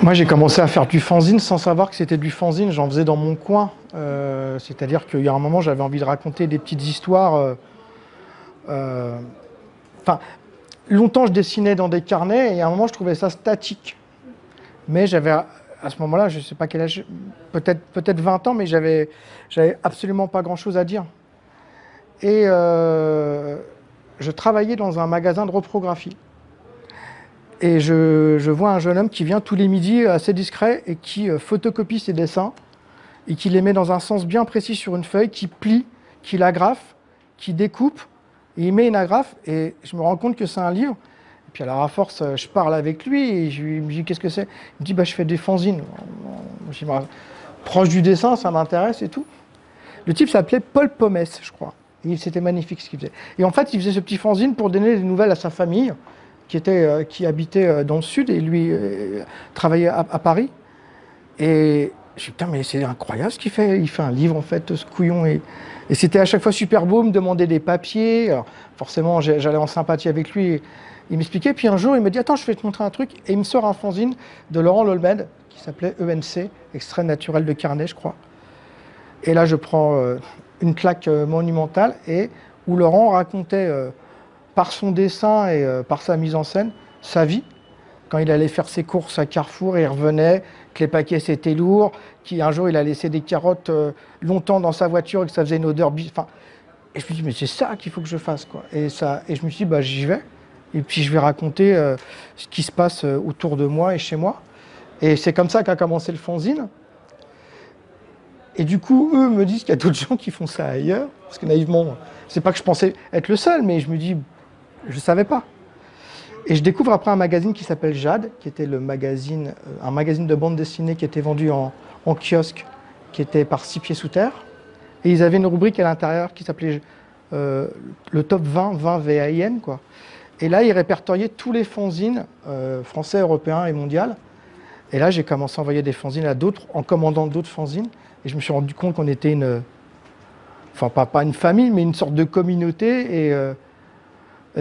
Moi, j'ai commencé à faire du fanzine sans savoir que c'était du fanzine. J'en faisais dans mon coin. Euh, C'est-à-dire qu'il y a un moment, j'avais envie de raconter des petites histoires. euh, euh, Enfin, longtemps, je dessinais dans des carnets et à un moment, je trouvais ça statique. Mais j'avais, à ce moment-là, je ne sais pas quel âge, peut-être peut-être 20 ans, mais j'avais absolument pas grand-chose à dire. Et je travaillais dans un magasin de reprographie. Et je, vois un jeune homme qui vient tous les midis, assez discret, et qui euh, photocopie ses dessins, et qui les met dans un sens bien précis sur une feuille, qui plie, qui l'agrafe, qui découpe, et il met une agrafe, et je me rends compte que c'est un livre. Et puis alors à force, euh, je parle avec lui, et je lui dis qu'est-ce que c'est? Il me dit bah, je fais des fanzines. Je dis, Bah, proche du dessin, ça m'intéresse et tout. Le type s'appelait Paul Pomès, je crois. Et C'était magnifique ce qu'il faisait. Et en fait, il faisait ce petit fanzine pour donner des nouvelles à sa famille, qui, était, euh, qui habitait euh, dans le sud, et lui euh, travaillait à, Paris. Et je me putain, mais c'est incroyable ce qu'il fait. Il fait un livre, en fait, ce couillon. Et, et c'était à chaque fois super beau, me demander des papiers. Alors, forcément, j'allais en sympathie avec lui. il m'expliquait. Puis un jour, il me dit, attends, je vais te montrer un truc. Et il me sort un fanzine de Laurent Lolmed, qui s'appelait ENC, Extrait naturel de carnet, je crois. Et là, je prends une claque monumentale et où Laurent racontait par son dessin et euh, par sa mise en scène sa vie. Quand il allait faire ses courses à Carrefour, il revenait, que les paquets c'était lourd, qu'un jour il a laissé des carottes euh, longtemps dans sa voiture et que ça faisait une odeur. Enfin, et je me dis, mais c'est ça qu'il faut que je fasse. Quoi. Et, ça, et je me suis dit, bah, j'y vais. Et puis je vais raconter euh, ce qui se passe autour de moi et chez moi. Et c'est comme ça qu'a commencé le fanzine. Et du coup, eux me disent qu'il y a d'autres gens qui font ça ailleurs. Parce que naïvement, c'est pas que je pensais être le seul, mais je me dis, je savais pas. Et je découvre après un magazine qui s'appelle Jade, qui était le magazine, euh, un magazine de bande dessinée qui était vendu en, kiosque, qui était par Six Pieds Sous Terre. Et ils avaient une rubrique à l'intérieur qui s'appelait euh, le top 20, 20 VAIN, quoi. Et là, ils répertoriaient tous les fanzines euh, français, européens et mondiaux. Et là, j'ai commencé à envoyer des fanzines à d'autres, en commandant d'autres fanzines. Et je me suis rendu compte qu'on était une. Enfin, pas, pas une famille, mais une sorte de communauté. Et,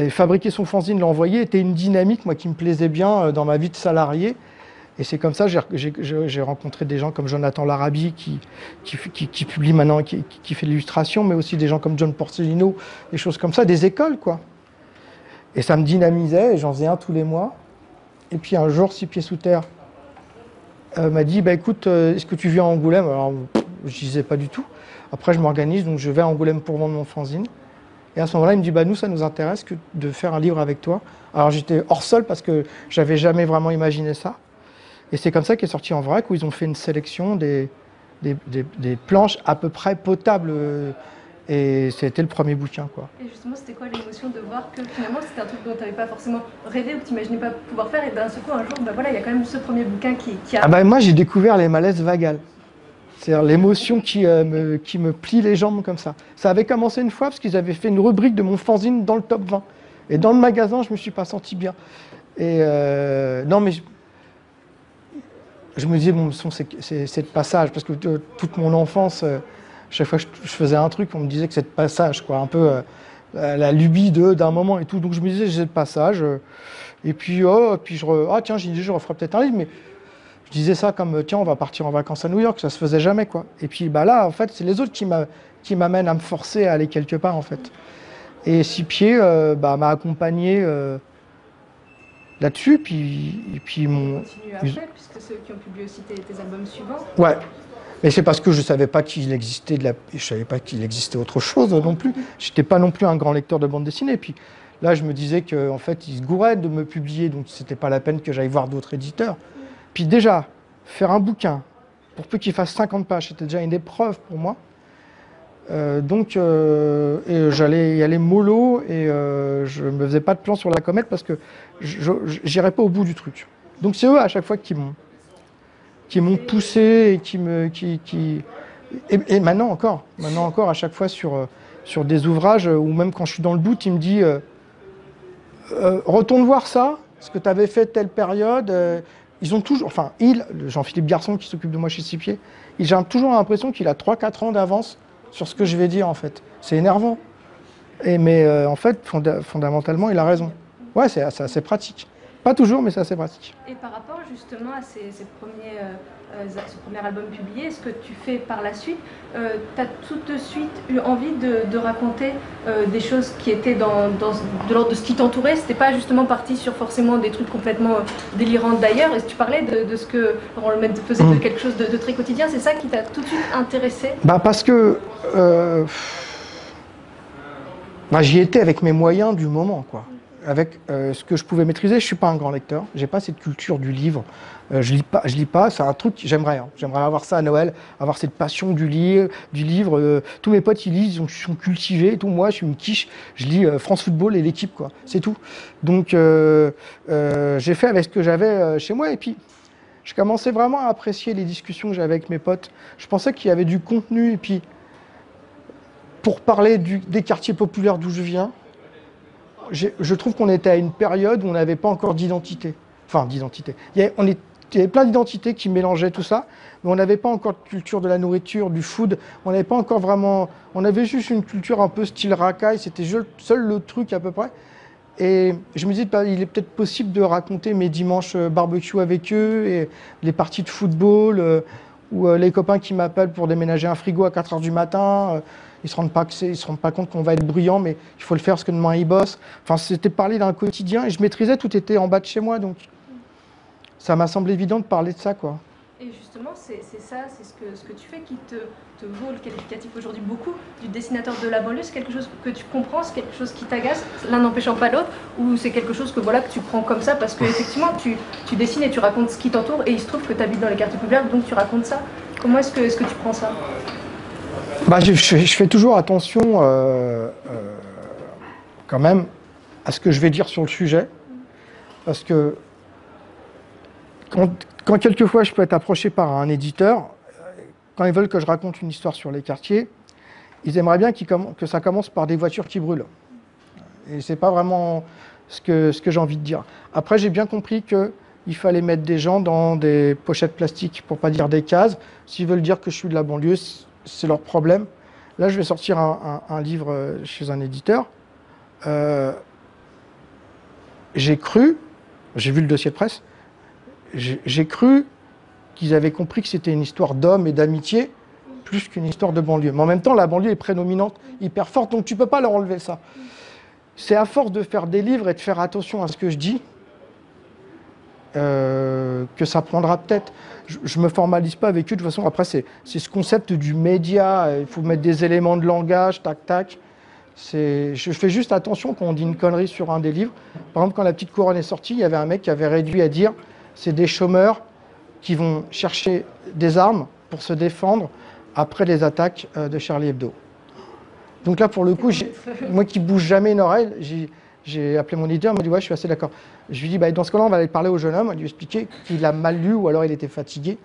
fabriquer son fanzine, l'envoyer, était une dynamique, moi, qui me plaisait bien euh, dans ma vie de salarié. Et c'est comme ça j'ai- rencontré des gens comme Jonathan Larabi, qui, publie maintenant, qui, fait l'illustration, mais aussi des gens comme John Porcellino, des choses comme ça, des écoles, quoi. Et ça me dynamisait, et j'en faisais un tous les mois. Et puis un jour, Six Pieds Sous Terre euh, m'a dit bah, écoute, euh, est-ce que tu viens à Angoulême? Alors, je disais pas du tout. Après, je m'organise, donc je vais à Angoulême pour vendre mon fanzine. Et à ce moment-là, il me dit bah, nous, ça nous intéresse que de faire un livre avec toi. Alors, j'étais hors sol parce que j'avais jamais vraiment imaginé ça. Et c'est comme ça qu'est sorti en vrac, où ils ont fait une sélection des, des, des- des planches à peu près potables. Et c'était le premier bouquin, quoi. Et justement, c'était quoi l'émotion de voir que finalement c'était un truc dont tu n'avais pas forcément rêvé ou que tu n'imaginais pas pouvoir faire? Et d'un seul coup, un jour, bah voilà, il y a quand même ce premier bouquin qui, qui a. Ah bah, moi, j'ai découvert les malaises vagales. C'est-à-dire l'émotion qui, euh, me, qui me plie les jambes comme ça. Ça avait commencé une fois parce qu'ils avaient fait une rubrique de mon fanzine dans le top 20. Et dans le magasin, je me suis pas senti bien. Et euh, non, mais je, me disais, bon, c'est c'est- c'est de passage. Parce que euh, toute mon enfance, chaque fois que je, faisais un truc, on me disait que c'est de passage. Quoi, un peu la, lubie d'un moment et tout. Donc je me disais, j'ai de passage. et puis, oh, puis je ah tiens, j'ai dit, je referai peut-être un livre. Mais je disais ça comme euh, tiens on va partir en vacances à New York ça se faisait jamais quoi. Et puis bah là en fait c'est les autres qui m'a- qui m'amènent à me forcer à aller quelque part en fait. Et Six Pieds euh, bah, m'a accompagné euh, là-dessus puis et puis mon continue après, puisque ceux qui ont publié aussi tes, tes albums suivants. ouais. Mais c'est parce que je savais pas qu'il existait de la je savais pas qu'il existait autre chose non plus. J'étais pas non plus un grand lecteur de bande dessinée. Puis là je me disais que en fait ils se gouraient de me publier donc c'était pas la peine que j'aille voir d'autres éditeurs puis déjà, faire un bouquin, pour peu qu'il fasse 50 pages, c'était déjà une épreuve pour moi. Euh, donc, euh, j'allais y aller mollo et euh, je me faisais pas de plan sur la comète parce que je n'irais pas au bout du truc. Donc c'est eux à chaque fois qui m'ont qui m'ont poussé et qui me qui, et, maintenant encore, maintenant encore à chaque fois sur sur des ouvrages ou même quand je suis dans le doute, il me dit retourne voir ça, ce que tu avais fait telle période. Ils ont toujours, enfin, il, Jean-Philippe Garçon qui s'occupe de moi chez il- j'ai toujours l'impression qu'il a 3-4 ans d'avance sur ce que je vais dire, en fait. C'est énervant. Et, mais euh, en fait, fonda- fondamentalement, il a raison. Ouais, c'est assez pratique. Pas toujours, mais c'est assez pratique. Et par rapport justement à ces, premiers, euh, euh, ce premier album publié, ce que tu fais par la suite, euh, tu as tout de suite eu envie de, raconter des choses qui étaient dans, de l'ordre de ce qui t'entourait? C'était pas justement parti sur forcément des trucs complètement délirants d'ailleurs? Et tu parlais de, ce que Le faisait de mmh. quelque chose de, très quotidien, c'est ça qui t'a tout de suite intéressé? Bah Parce que bah, j'y étais avec mes moyens du moment. quoi avec euh, ce que je pouvais maîtriser. Je suis pas un grand lecteur. J'ai pas cette culture du livre. Euh, je lis pas. Je lis pas. C'est un truc que j'aimerais. Hein. J'aimerais avoir ça à Noël, avoir cette passion du, livre. Euh, tous mes potes ils lisent, ils sont cultivés. tout moi, je suis une quiche. Je lis France Football et l'équipe, quoi. C'est tout. Donc j'ai fait avec ce que j'avais chez moi et puis. Je commençais vraiment à apprécier les discussions que j'avais avec mes potes. Je pensais qu'il y avait du contenu et puis pour parler des quartiers populaires d'où je viens, je trouve qu'on était à une période où on n'avait pas encore d'identité. Enfin, d'identité. Il, y avait plein d'identités qui mélangeaient tout ça, mais on n'avait pas encore de culture de la nourriture, du food. On n'avait pas encore vraiment. On avait juste une culture un peu style racaille. C'était seul le truc à peu près. Et je me disais, bah, il est peut-être possible de raconter mes dimanches euh, barbecue avec eux et les parties de football euh, ou euh, les copains qui m'appellent pour déménager un frigo à 4 heures du matin ils se se rendent pas compte qu'on va être bruyant, mais il faut le faire parce que demain ils bossent. Enfin, c'était parler d'un quotidien et je maîtrisais, tout était en bas de chez moi, donc ça m'a semblé évident de parler de ça, quoi. Et justement, c'est ça, c'est ce que, tu fais qui te, vaut le qualificatif aujourd'hui beaucoup du dessinateur de la banlieue. C'est quelque chose que tu comprends, c'est quelque chose qui t'agace, l'un n'empêchant pas l'autre, ou c'est quelque chose que voilà que tu prends comme ça parce que effectivement tu, dessines et tu racontes ce qui t'entoure et il se trouve que tu habites dans les quartiers populaires, donc tu racontes ça. Comment est -ce que tu prends ça? Bah, je, fais toujours attention euh, euh, quand même à ce que je vais dire sur le sujet. Parce que quand, quelquefois je peux être approché par un éditeur, quand ils veulent que je raconte une histoire sur les quartiers, ils aimeraient bien que ça commence par des voitures qui brûlent. Et c'est pas vraiment ce que, ce que j'ai envie de dire. Après, j'ai bien compris qu'il fallait mettre des gens dans des pochettes plastiques, pour pas dire des cases. S'ils veulent dire que je suis de la banlieue, c'est leur problème. Là, je vais sortir un, livre euh, chez un éditeur. Euh, j'ai cru, j'ai vu le dossier de presse, j'ai cru qu'ils avaient compris que c'était une histoire d'homme et d'amitié plus qu'une histoire de banlieue. Mais en même temps, la banlieue est prédominante, hyper forte, donc tu ne peux pas leur enlever ça. C'est à force de faire des livres et de faire attention à ce que je dis euh, que ça prendra peut-être. Je ne me formalise pas avec eux, de toute façon, après, c'est ce concept du média, il faut mettre des éléments de langage, tac, tac. Je fais juste attention quand on dit une connerie sur un des livres. Par exemple, quand La Petite Couronne est sortie, il y avait un mec qui avait réduit à dire c'est des chômeurs qui vont chercher des armes pour se défendre après les attaques euh, de Charlie Hebdo. Donc là, pour le coup, moi qui bouge jamais une oreille, j'ai appelé mon éditeur, il m'a dit Ouais, je suis assez d'accord. Je lui dis bah, Dans ce cas-là, on va aller parler au jeune homme, lui expliquer qu'il a mal lu ou alors il était fatigué.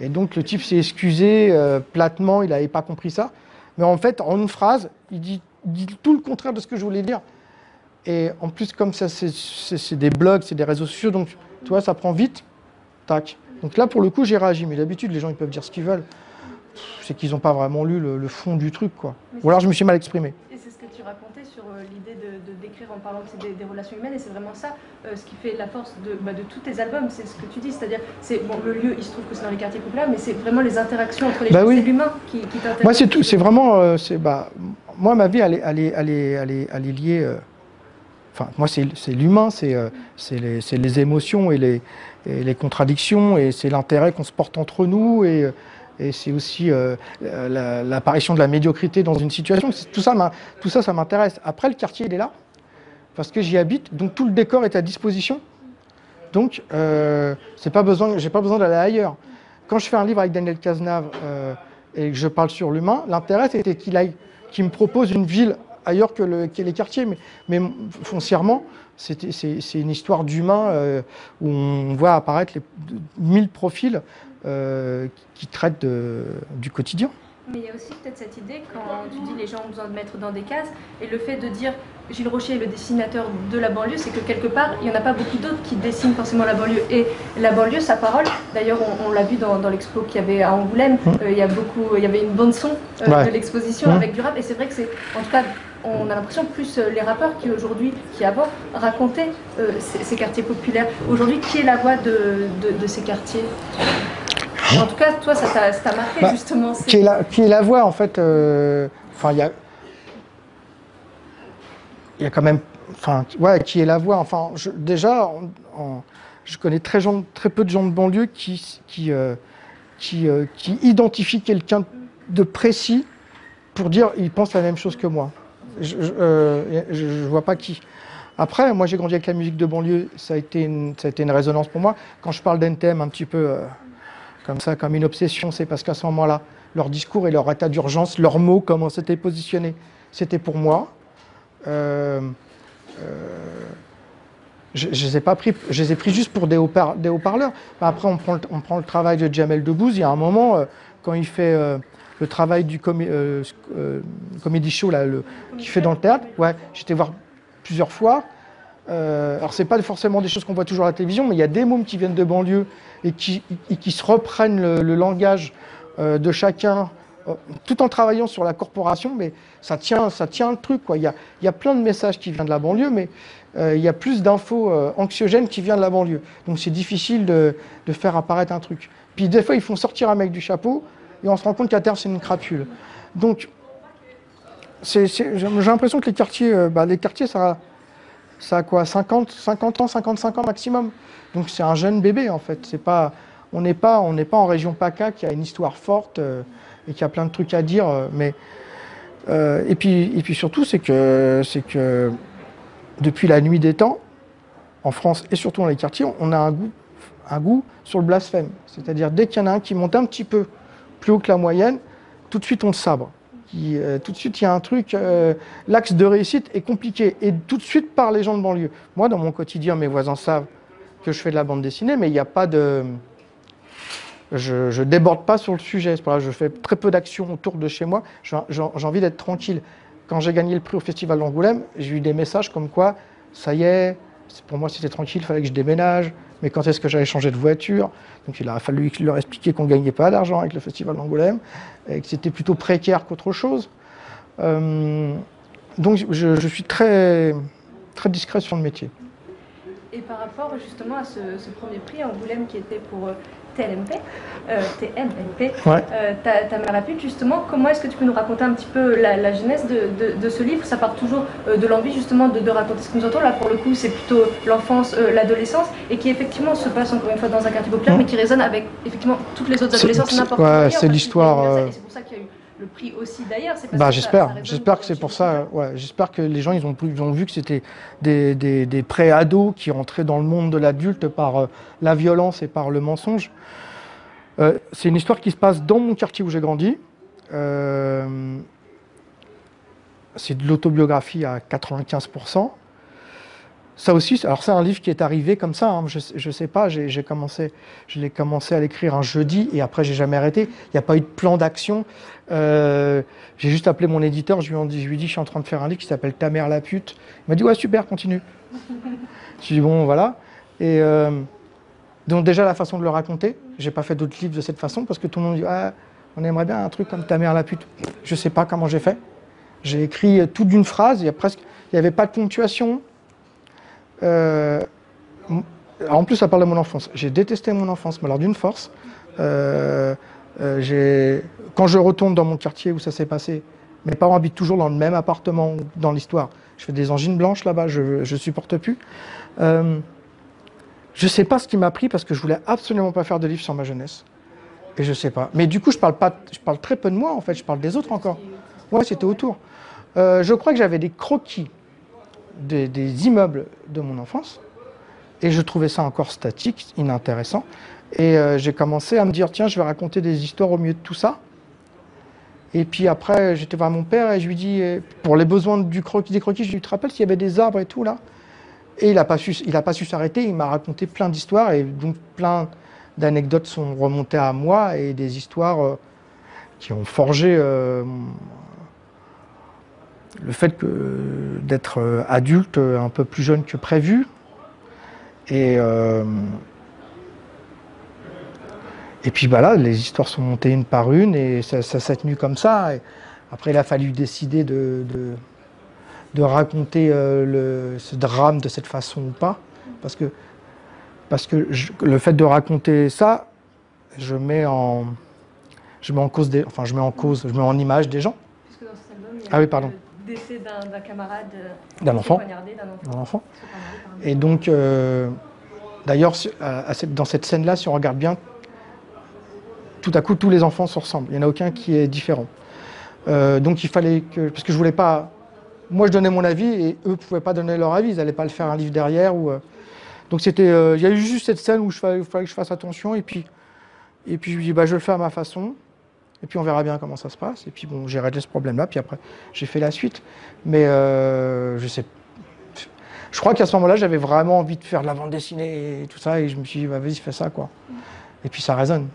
Et donc le type s'est excusé euh, platement, il n'avait pas compris ça. Mais en fait, en une phrase, il dit, dit, tout le contraire de ce que je voulais dire. Et en plus, comme ça, c'est des blogs, c'est des réseaux sociaux, donc tu vois, ça prend vite. Tac. Donc là, pour le coup, j'ai réagi. Mais d'habitude, les gens, ils peuvent dire ce qu'ils veulent. C'est qu'ils n'ont pas vraiment lu le, le, fond du truc, quoi. Ou alors je me suis mal exprimé l'idée de, décrire en parlant des, des, relations humaines, et c'est vraiment ça euh, ce qui fait la force de, bah, de tous tes albums, c'est ce que tu dis, c'est-à-dire, c'est bon, le lieu, il se trouve que c'est dans les quartiers populaires, mais c'est vraiment les interactions entre les bah gens, c'est l'humain qui, qui t'intéresse. Moi, c'est tout, c'est vraiment, euh, c'est bah, moi, ma vie, elle est, elle est, elle est, elle est, elle est liée. Euh, enfin, moi, c'est l'humain, c'est les, les, émotions et les, et les contradictions, et c'est l'intérêt qu'on se porte entre nous, et et c'est aussi euh, l'apparition de la médiocrité dans une situation. Tout ça, tout ça, ça m'intéresse. Après, le quartier, il est là, parce que j'y habite, donc tout le décor est à disposition. Donc, euh, c'est pas besoin, j'ai pas besoin d'aller ailleurs. Quand je fais un livre avec Daniel Cazenave euh, et que je parle sur l'humain, l'intérêt c'était qu'il me propose une ville ailleurs que, le, les quartiers, mais, mais foncièrement, c'est une histoire d'humain euh, où on voit apparaître les mille profils euh, qui traite du quotidien. Mais il y a aussi peut-être cette idée, quand tu dis les gens ont besoin de mettre dans des cases, et le fait de dire Gilles Rocher est le dessinateur de la banlieue, c'est que quelque part, il n'y en a pas beaucoup d'autres qui dessinent forcément la banlieue. Et la banlieue, sa parole, d'ailleurs, on, l'a vu dans, l'expo qu'il y avait à Angoulême, mmh. euh, il, y a beaucoup, il y avait une bande-son euh, de l'exposition mmh. avec du rap, et c'est vrai que c'est, en tout cas, on a l'impression plus les rappeurs qui aujourd'hui, qui avant, racontaient ces, quartiers populaires. Aujourd'hui, qui est la voix de, ces quartiers? En tout cas, toi, ça t'a marqué bah, justement. Qui est, la, qui est la voix, en fait Enfin, il y a il y a quand même, enfin, ouais, qui est la voix. Enfin, déjà, je connais très, très, peu de gens de banlieue qui, qui, euh, qui, euh, qui identifient quelqu'un de précis pour dire il pense la même chose que moi. Je ne euh, vois pas qui. Après, moi j'ai grandi avec la musique de banlieue, ça a été une, ça a été une résonance pour moi. Quand je parle d'NTM un petit peu comme ça, comme une obsession, c'est parce qu'à ce moment-là, leur discours et leur état d'urgence, leurs mots, comment c'était positionné, c'était pour moi. Euh, euh, je, je, les ai pas pris, je les ai pris juste pour des haut-parleurs. Après, on prend, le, on prend le travail de Jamel Debbouze. Il y a un moment, euh, quand il fait le travail du comédie show là, le, qu'il fait dans le théâtre, ouais, j'étais voir plusieurs fois. Euh, alors, c'est pas forcément des choses qu'on voit toujours à la télévision, mais il y a des mômes qui viennent de banlieue et qui, qui se reprennent le, langage de chacun euh, tout en travaillant sur la corporation, mais ça tient, ça tient le truc. Quoi. Il, y a, il y a plein de messages qui viennent de la banlieue, mais euh, il y a plus d'infos euh, anxiogènes qui viennent de la banlieue. Donc c'est difficile de, de, faire apparaître un truc. Puis des fois, ils font sortir un mec du chapeau et on se rend compte qu'à terre, c'est une crapule. Donc j'ai l'impression que les quartiers, bah, les quartiers ça, ça a quoi 50, 50 ans, 55 ans maximum. Donc c'est un jeune bébé en fait. On n'est pas, en région PACA qui a une histoire forte et qu'il y a plein de trucs à dire. Euh, mais, euh, et, puis, et surtout, c'est que, c'est que depuis la nuit des temps, en France et surtout dans les quartiers, on a un goût, un goût sur le blasphème. C'est-à-dire dès qu'il y en a un qui monte un petit peu plus haut que la moyenne, tout de suite on le sabre. Euh, tout de suite, il y a un truc, l'axe de réussite est compliqué, et tout de suite par les gens de banlieue. Moi, dans mon quotidien, mes voisins savent que je fais de la bande dessinée, mais il n'y a pas de je ne déborde pas sur le sujet. je fais très peu d'actions autour de chez moi. J'ai envie d'être tranquille. Quand j'ai gagné le prix au Festival d'Angoulême, j'ai eu des messages comme quoi, ça y est, pour moi c'était tranquille, il fallait que je déménage. Mais quand est-ce que j'allais changer de voiture? Donc il a fallu leur expliquer qu'on ne gagnait pas d'argent avec le Festival d'Angoulême, et que c'était plutôt précaire qu'autre chose. Euh, donc je, suis très, très discret sur le métier. Et par rapport justement à ce, premier prix Angoulême qui était pour euh, TLMP, euh, TMNP, ouais. euh, ta, ta, mère la pute, justement, comment est-ce que tu peux nous raconter un petit peu la, la genèse de, de, de, ce livre? Ça part toujours euh, de l'envie justement de, de, raconter ce que nous entend. Là, pour le coup, c'est plutôt l'enfance, euh, l'adolescence, et qui effectivement se passe encore une fois dans un quartier populaire, mmh. mais qui résonne avec effectivement toutes les autres adolescences n'importe ouais, C'est l'histoire. Euh, c'est pour ça qu'il y a eu le prix aussi d'ailleurs. Bah, j'espère, j'espère que c'est pour ça. Ouais, j'espère que les gens ils ont, ils ont vu que c'était des, des, des pré-ados qui rentraient dans le monde de l'adulte par euh, la violence et par le mensonge. Euh, c'est une histoire qui se passe dans mon quartier où j'ai grandi. Euh, c'est de l'autobiographie à 95%. Ça aussi, alors c'est un livre qui est arrivé comme ça. Hein. Je, je sais pas, j'ai commencé, je l'ai commencé à l'écrire un jeudi et après j'ai jamais arrêté. Il n'y a pas eu de plan d'action. Euh, j'ai juste appelé mon éditeur, je lui, ai dit, je lui ai dit, je suis en train de faire un livre qui s'appelle Ta mère la pute. Il m'a dit ouais super, continue. je lui ai dit bon voilà. Et euh, donc déjà la façon de le raconter, j'ai pas fait d'autres livres de cette façon parce que tout le monde dit ah, on aimerait bien un truc comme Ta mère la pute. Je sais pas comment j'ai fait. J'ai écrit tout d'une phrase, il y a presque, il n'y avait pas de ponctuation. Euh, en plus, ça parle de mon enfance. J'ai détesté mon enfance, mais alors d'une force. Euh, euh, quand je retourne dans mon quartier où ça s'est passé, mes parents habitent toujours dans le même appartement dans l'histoire. Je fais des angines blanches là-bas, je ne supporte plus. Euh, je sais pas ce qui m'a pris parce que je voulais absolument pas faire de livre sur ma jeunesse. Et je sais pas. Mais du coup, je parle pas, je parle très peu de moi en fait. Je parle des autres encore. Ouais, c'était autour. Je crois que j'avais des croquis des, immeubles de mon enfance et je trouvais ça encore statique, inintéressant. Et euh, j'ai commencé à me dire, tiens, je vais raconter des histoires au milieu de tout ça. Et puis après, j'étais voir mon père et je lui dis, euh, pour les besoins du croquis, des croquis, je lui dis, te rappelles s'il y avait des arbres et tout là? Et il n'a pas su, s'arrêter. Il m'a raconté plein d'histoires et donc plein d'anecdotes sont remontées à moi et des histoires euh, qui ont forgé le fait d'être euh, adulte un peu plus jeune que prévu. Et euh, et puis voilà, les histoires sont montées une par une et ça, s'est tenu comme ça. Et après, il a fallu décider de, de raconter euh, le, ce drame de cette façon ou pas. Parce que, parce que je- le fait de raconter ça, je mets en, je mets en cause, des, enfin je mets en cause, je mets en image des gens, Puisque dans cet album, il y a Ah oui, pardon. Décès d'un camarade. euh, d'un enfant, d'un enfant. Et donc, euh, d'ailleurs, dans cette scène-là, si on regarde bien, tout à coup, tous les enfants se ressemblent. Il n'y en a aucun qui est différent. Euh, donc, il fallait que. Parce que je voulais pas. Moi, je donnais mon avis et eux ne pouvaient pas donner leur avis. Ils n'allaient pas le faire un livre derrière. Ou, euh, Donc, c'était. Il y a eu juste cette scène où il fallait, que je fasse attention. Et puis, et puis je lui dis, bah, je vais le fais à ma façon. Et puis, on verra bien comment ça se passe. Et puis, bon, j'ai réglé ce problème-là. Puis après, j'ai fait la suite. Mais euh, je sais je crois qu'à ce moment-là, j'avais vraiment envie de faire de la bande dessinée et tout ça, et je me suis dit, bah, vas-y, fais ça, quoi. Et puis ça résonne.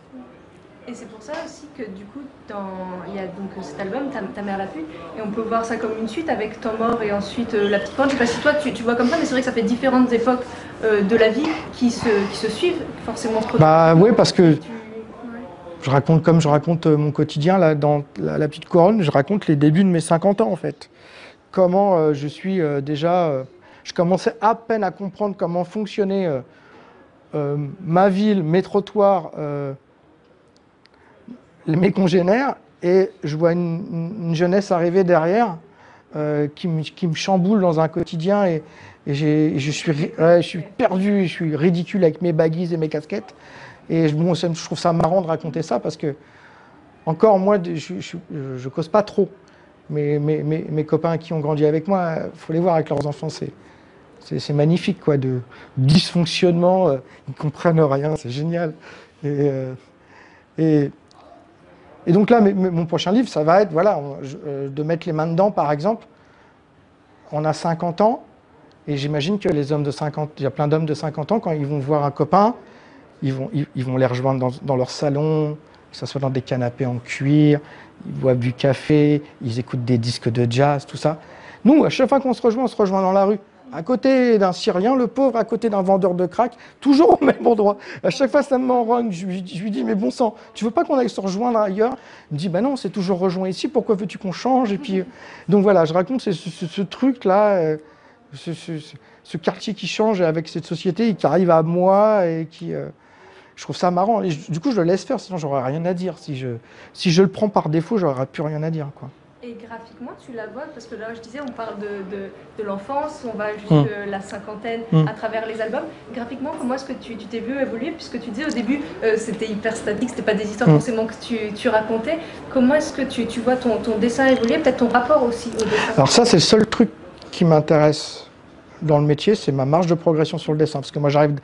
Et c'est pour ça aussi que du coup, dans... il y a donc cet album, Ta, Ta mère l'a pu, et on peut voir ça comme une suite avec Temps mort et ensuite euh, La petite pointe. Je sais pas si toi tu, tu vois comme ça, mais c'est vrai que ça fait différentes époques euh, de la vie qui se, qui se suivent forcément. Bah oui, parce que Tu-. Je raconte comme je raconte euh, mon quotidien, là, dans la, petite couronne, je raconte les débuts de mes 50 ans, en fait. Comment euh, je suis euh, déjà... je commençais à peine à comprendre comment fonctionnait ma ville, mes trottoirs, mes congénères, et je vois une, une- une jeunesse arriver derrière qui, me, chamboule dans un quotidien, et, je, suis, je suis perdu, je suis ridicule avec mes baguises et mes casquettes. Et bon, je trouve ça marrant de raconter ça parce que, encore moi, je, je cause pas trop. Mes, mes, copains qui ont grandi avec moi, faut les voir avec leurs enfants, c'est, magnifique, quoi, de dysfonctionnement, euh, ils comprennent rien, c'est génial. Et, euh, et, donc là, mon prochain livre, ça va être, voilà, euh, de mettre les mains dedans, par exemple. On a 50 ans, et j'imagine que les hommes de 50, il y a plein d'hommes de 50 ans, quand ils vont voir un copain, ils vont, ils, vont les rejoindre dans, leur salon, que ce soit dans des canapés en cuir, ils boivent du café, ils écoutent des disques de jazz, tout ça. Nous, à chaque fois qu'on se rejoint, on se rejoint dans la rue. À côté d'un Syrien, le pauvre, à côté d'un vendeur de crack, toujours au même endroit. À chaque fois, ça me met en rogne. Je, lui- dis, mais bon sang, tu veux pas qu'on aille se rejoindre ailleurs? Il me dit, bah non, c'est toujours rejoint ici, pourquoi veux-tu qu'on change? Et puis, euh, donc voilà, je raconte ce, truc-là, euh, ce, quartier qui change avec cette société qui arrive à moi et qui. euh, je trouve ça marrant. Et je- du coup, je le laisse faire, sinon j'aurais rien à dire. Si je, si je le prends par défaut, j'aurais plus rien à dire. Quoi. Et graphiquement, tu la vois? Parce que là, je disais, on parle de, de, de l'enfance, on va jusque Mm. la cinquantaine Mm. à travers les albums. Graphiquement, comment est-ce que tu t'es vu évoluer? Puisque tu disais au début, euh, c'était hyper statique, c'était pas des histoires Mm. forcément que tu, tu racontais. Comment est-ce que tu, tu vois ton, ton dessin évoluer? Peut-être ton rapport aussi au dessin Alors ça, c'est le seul truc qui m'intéresse dans le métier, c'est ma marge de progression sur le dessin. Parce que moi, j'arrive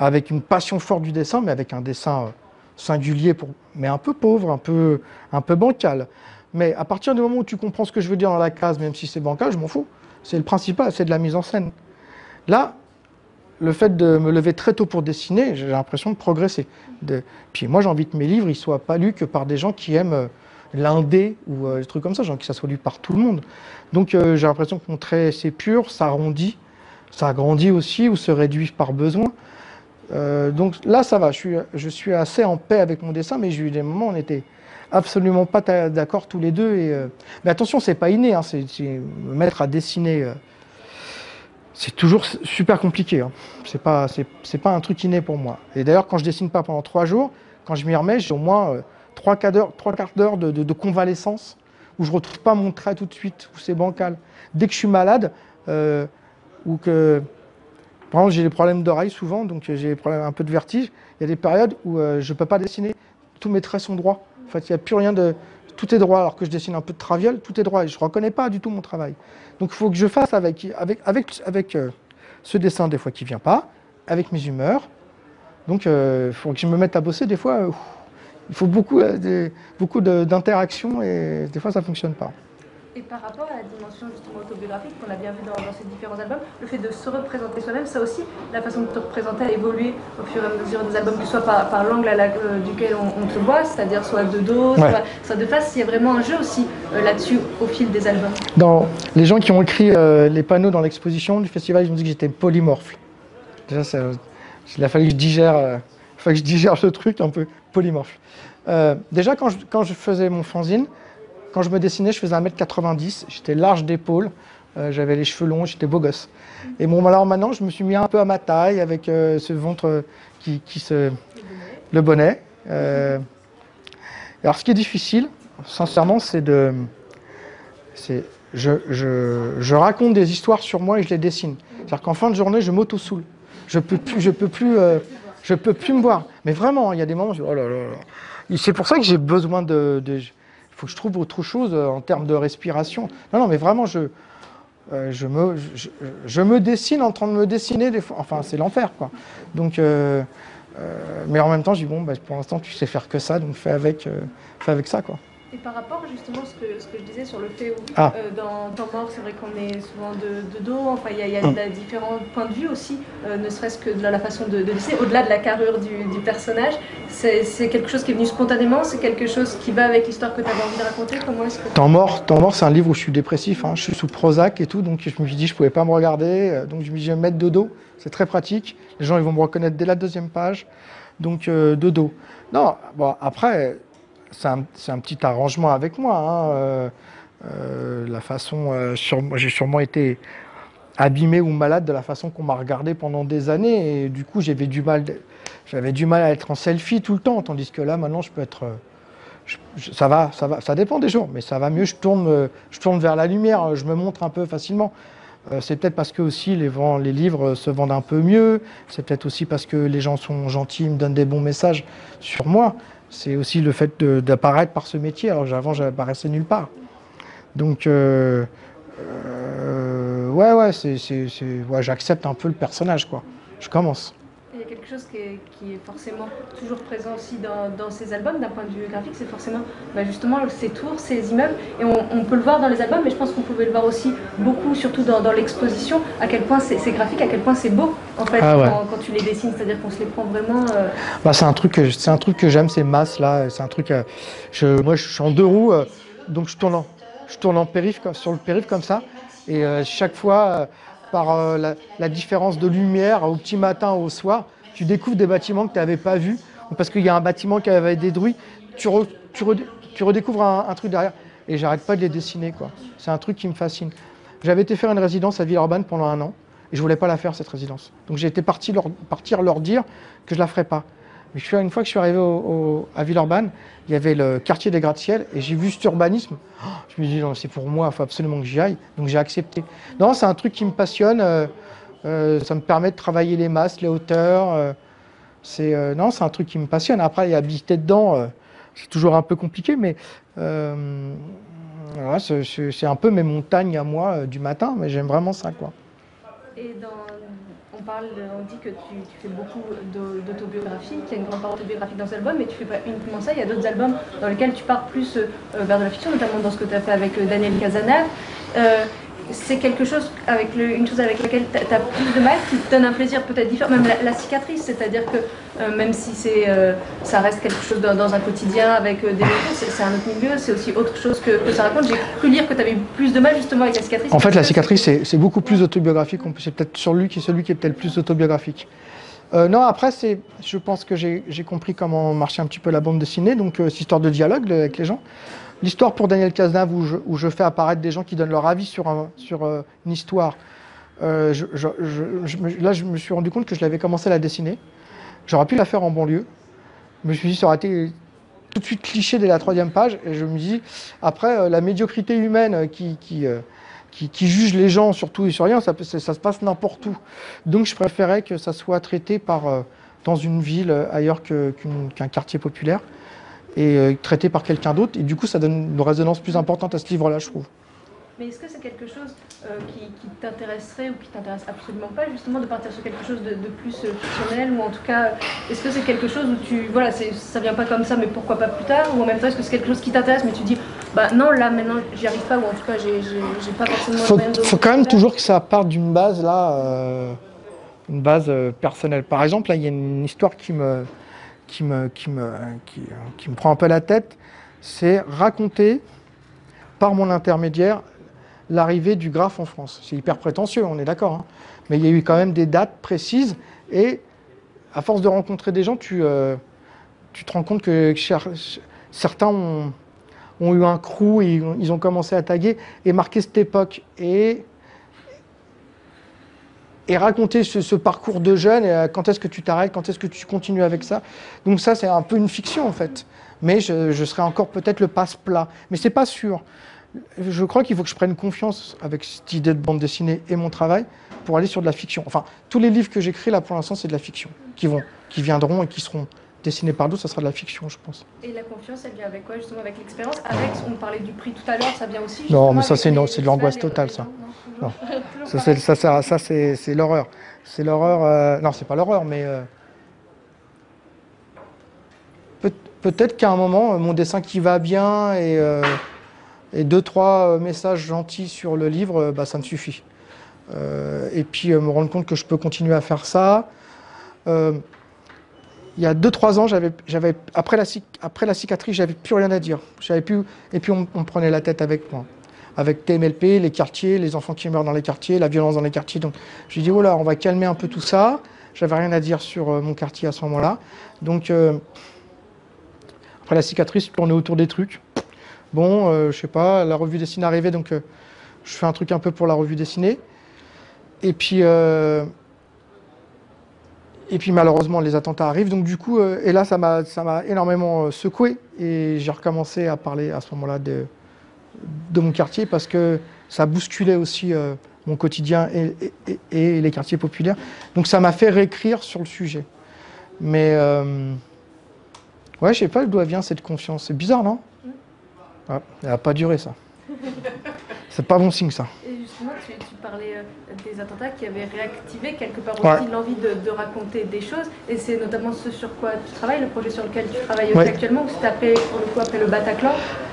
avec une passion forte du dessin, mais avec un dessin euh, singulier, mais un peu pauvre, un peu, bancal. Mais à partir du moment où tu comprends ce que je veux dire dans la case, même si c'est bancal, je m'en fous. C'est le principal, c'est de la mise en scène. Là, le fait de me lever très tôt pour dessiner, j'ai l'impression de progresser. Puis moi, j'ai envie que mes livres ne soient pas lus que par des gens qui aiment euh, l'indé ou euh, des trucs comme ça, j'ai envie que ça soit lu par tout le monde. Donc euh, j'ai l'impression que mon trait, c'est pur, ça arrondit, ça agrandit aussi ou se réduit par besoin. Euh, donc là, ça va, je suis, assez en paix avec mon dessin, mais j'ai eu des moments où on n'était absolument pas d'accord tous les deux. Euh, Mais attention, c'est pas inné, hein, me mettre à dessiner. euh, c'est toujours super compliqué. Hein. C'est pas, un truc inné pour moi. Et d'ailleurs, quand je dessine pas pendant trois jours, quand je m'y remets, j'ai au moins trois quarts d'heure, de, convalescence où je retrouve pas mon trait tout de suite, où c'est bancal. Dès que je suis malade, ou que, par exemple, j'ai des problèmes d'oreille souvent, donc euh, j'ai un peu de vertige. Il y a des périodes où euh, je peux pas dessiner. Tous mes traits sont droits. En fait, il n'y a plus rien de, tout est droit. Alors que je dessine un peu de traviole, tout est droit. Et je reconnais pas du tout mon travail. Donc, il faut que je fasse avec, avec, avec, avec euh, ce dessin des fois qui vient pas, avec mes humeurs. Donc, il faut que je me mette à bosser. Des fois, il faut beaucoup, beaucoup d'interactions et des fois, ça fonctionne pas. Et par rapport à la dimension justement autobiographique qu'on a bien vu dans, dans ces différents albums, le fait de se représenter soi-même, ça aussi, la façon de te représenter a évolué au fur et à mesure des albums, que ce soit par, par l'angle la- euh, duquel on, on te voit, c'est-à-dire soit de dos, Ouais. soit, soit de face. Il y a vraiment un jeu aussi euh, là-dessus au fil des albums. Dans les gens qui ont écrit euh, les panneaux dans l'exposition du festival, ils m'ont dit que j'étais polymorphe. Déjà, ça, il a fallu que je digère, que je digère ce truc un peu polymorphe. Déjà, quand je, quand je faisais mon fanzine, quand je me dessinais, je faisais 1m90, j'étais large d'épaule, Euh, j'avais les cheveux longs, j'étais beau gosse. Et bon, alors maintenant, je me suis mis un peu à ma taille avec euh, ce ventre qui, se. Le bonnet. Euh, alors, ce qui est difficile, sincèrement, c'est de. c'est- Je, je- je raconte des histoires sur moi et je les dessine. C'est-à-dire qu'en fin de journée, je m'auto-soule. Je peux plus, je peux plus, je peux plus me voir. Mais vraiment, il y a des moments où je dis, oh là là là. C'est pour ça que j'ai besoin de. Faut que je trouve autre chose euh, en termes de respiration. Non, non, mais vraiment, je, euh, je, me, je, me dessine en train de me dessiner des fois. Enfin, c'est l'enfer, quoi. Donc, euh, mais en même temps, je dis, bon, bah, pour l'instant, tu sais faire que ça, donc fais avec, fais avec ça, quoi. Et par rapport justement à ce que, ce que je disais sur le fait où Ah. euh, dans Temps mort, c'est vrai qu'on est souvent de, de dos, enfin il y a, il y a de la- différents points de vue aussi, euh, ne serait-ce que de la, la façon de, de dessiner, au-delà de la carrure du, du personnage. C'est quelque chose qui est venu spontanément, c'est quelque chose qui va avec l'histoire que tu avais envie de raconter. Comment est-ce que Temps mort, Temps mort, c'est un livre où je suis dépressif, hein, je suis sous Prozac et tout, donc je me suis dit je pouvais pas me regarder, euh, donc je me suis dit je vais me mettre de dos, c'est très pratique. Les gens ils vont me reconnaître dès la deuxième page, donc euh, de dos. Non, bon après c'est un, petit arrangement avec moi. hein, euh, euh, la façon, euh, j'ai sûrement été abîmé ou malade de la façon qu'on m'a regardé pendant des années du coup j'avais du mal, à être en selfie tout le temps, tandis que là maintenant je peux être ça va, ça dépend des jours, mais ça va mieux. Je tourne, vers la lumière, je me montre un peu facilement. C'est peut-être parce que aussi les, les livres se vendent un peu mieux. C'est peut-être aussi parce que les gens sont gentils, me donnent des bons messages sur moi. C'est aussi le fait d'apparaître par ce métier. Alors qu'avant, j'apparaissais nulle part. Donc, euh, euh, ouais, ouais, ouais, j'accepte un peu le personnage, quoi. Je commence. Il y a quelque chose qui est, qui est forcément toujours présent aussi dans, dans ces albums d'un point de vue graphique, c'est forcément bah, justement ces tours, ces immeubles, et on, on peut le voir dans les albums, mais je pense qu'on pouvait le voir aussi beaucoup, surtout dans, dans l'exposition, à quel point c'est graphique, à quel point c'est beau en fait Ah ouais. quand, quand tu les dessines, c'est-à-dire qu'on se les prend vraiment. euh, Bah, c'est un truc que j'aime ces masses là. C'est un truc. euh, je, moi, je suis en deux roues, euh, donc je tourne en, je tourne en périph sur le périph comme ça, et chaque fois par euh, la, différence de lumière au petit matin au soir, tu découvres des bâtiments que tu n'avais pas vus, ou parce qu'il y a un bâtiment qui avait été détruit, tu, re- tu, redé- tu redécouvres un, truc derrière, et j'arrête pas de les dessiner quoi. C'est un truc qui me fascine. J'avais été faire une résidence à Villeurbanne pendant un an, et je voulais pas la faire cette résidence. Donc j'ai été parti leur, dire que je la ferais pas. Mais une fois que je suis arrivé à Villeurbanne, il y avait le quartier des gratte-ciel et j'ai vu cet urbanisme. Je me dit, non, c'est pour moi, il faut absolument que j'y aille. Donc j'ai accepté. Non, c'est un truc qui me passionne. euh, euh, ça me permet de travailler les masses, les hauteurs. euh, c'est, non, c'est un truc qui me passionne. Après, y habiter dedans, c'est toujours un peu compliqué, mais voilà, c'est- un peu mes montagnes à moi du matin, mais j'aime vraiment ça. Quoi. Et dans, on dit que tu, tu fais beaucoup d'au- d'autobiographie, qu'il y a une grande part autobiographique dans cet album, mais tu fais pas uniquement ça. Il y a d'autres albums dans lesquels tu pars plus euh, vers de la fiction, notamment dans ce que tu as fait avec euh, Daniel Cazanev. C'est quelque chose avec le- une chose avec laquelle tu as, plus de mal, qui te donne un plaisir peut-être différent, même la, la cicatrice, c'est-à-dire que euh, même si c'est, euh, ça reste quelque chose dans, un quotidien avec euh, des mots, c'est un autre milieu, c'est aussi autre chose que, ça raconte. J'ai cru lire que tu avais eu plus de mal justement avec la cicatrice. En fait, la cicatrice, c'est beaucoup plus autobiographique. C'est peut-être sur lui qui est celui qui est peut-être plus autobiographique. Non, après, c'est, je pense que j'ai compris comment marchait un petit peu la bande dessinée, donc c'est histoire de dialogue avec les gens. L'histoire pour Daniel Cazenave, où je, fais apparaître des gens qui donnent leur avis sur, euh, une histoire. Euh, je- là, je me suis rendu compte que je l'avais commencé à la dessiner. J'aurais pu la faire en banlieue. Je me suis dit, ça aurait été tout de suite cliché dès la troisième page. Et je me dis, après, euh, la médiocrité humaine qui, juge les gens sur tout et sur rien, ça, se passe n'importe où. Donc je préférais que ça soit traité dans une ville ailleurs qu'un quartier populaire et euh, traité par quelqu'un d'autre. Et du coup, ça donne une résonance plus importante à ce livre-là, je trouve. Mais est-ce que c'est quelque chose euh, qui, qui t'intéresserait ou qui t'intéresse absolument pas, justement, de partir sur quelque chose de, de plus euh, fictionnel Ou en tout cas, est-ce que c'est quelque chose où tu. Voilà, ça vient pas comme ça, mais pourquoi pas plus tard Ou en même temps, est-ce que c'est quelque chose qui t'intéresse, mais tu dis, bah non, là maintenant, j'y arrive pas, ou en tout cas, j'ai pas forcément faut, le faut quand même toujours que ça parte d'une base là, euh, une base personnelle. Par exemple, là, il y a une histoire qui me, qui me, qui me, qui, me prend un peu la tête. C'est raconter par mon intermédiaire l'arrivée du graphe en France. C'est hyper prétentieux, on est d'accord. hein. Mais il y a eu quand même des dates précises et à force de rencontrer des gens, tu, euh, tu te rends compte que certains ont, eu un crew ils ont commencé à taguer et marquer cette époque. Et et raconter ce, parcours de jeune, et quand est-ce que tu t'arrêtes, quand est-ce que tu continues avec ça. Donc ça, c'est un peu une fiction en fait. Mais je, je serai encore peut-être le passe-plat. Mais c'est pas sûr. Je crois qu'il faut que je prenne confiance avec cette idée de bande dessinée et mon travail pour aller sur de la fiction. Enfin, tous les livres que j'écris là pour l'instant, c'est de la fiction, qui vont, qui viendront et qui seront dessinés par d'autres, ça sera de la fiction, je pense. Et la confiance, elle vient avec quoi justement Avec l'expérience? Avec, on parlait du prix tout à l'heure, ça vient aussi Non, mais ça c'est de l'angoisse totale, ça. Non, ça c'est ça, ça, c'est l'horreur. C'est l'horreur. Euh, non, c'est pas l'horreur, mais euh, peut-être qu'à un moment, mon dessin qui va bien et, euh, et deux trois messages gentils sur le livre, bah, ça me suffit. et puis me rendre compte que je peux continuer à faire ça il y a 2-3 ans, j'avais, après, la, après la cicatrice, j'avais plus rien à dire. J'avais plus, et puis on, prenait la tête avec moi. Avec TMLP, les quartiers, les enfants qui meurent dans les quartiers, la violence dans les quartiers. Donc j'ai dit, voilà, on va calmer un peu tout ça. J'avais rien à dire sur euh, mon quartier à ce moment-là. Donc euh, après la cicatrice, je tournais autour des trucs. Bon, euh, je sais pas, la revue dessinée arrivait, donc je fais un truc un peu pour la revue dessinée. Et puis et puis malheureusement, les attentats arrivent. Donc du coup, euh, et là, ça m'a, ça m'a énormément euh, secoué. Et j'ai recommencé à parler à ce moment-là de, de mon quartier parce que ça bousculait aussi euh, mon quotidien et, et, les quartiers populaires. Donc ça m'a fait réécrire sur le sujet. Mais ouais, je sais pas d'où vient cette confiance. C'est bizarre, non? Elle n'a pas duré ça. C'est pas bon signe ça. Et justement, tu, parlais euh, des attentats qui avaient réactivé quelque part aussi l'envie de, raconter des choses. Et c'est notamment ce sur quoi tu travailles, le projet sur lequel tu travailles aussi actuellement, où c'est appelé, pour le coup, appelé le Bataclan,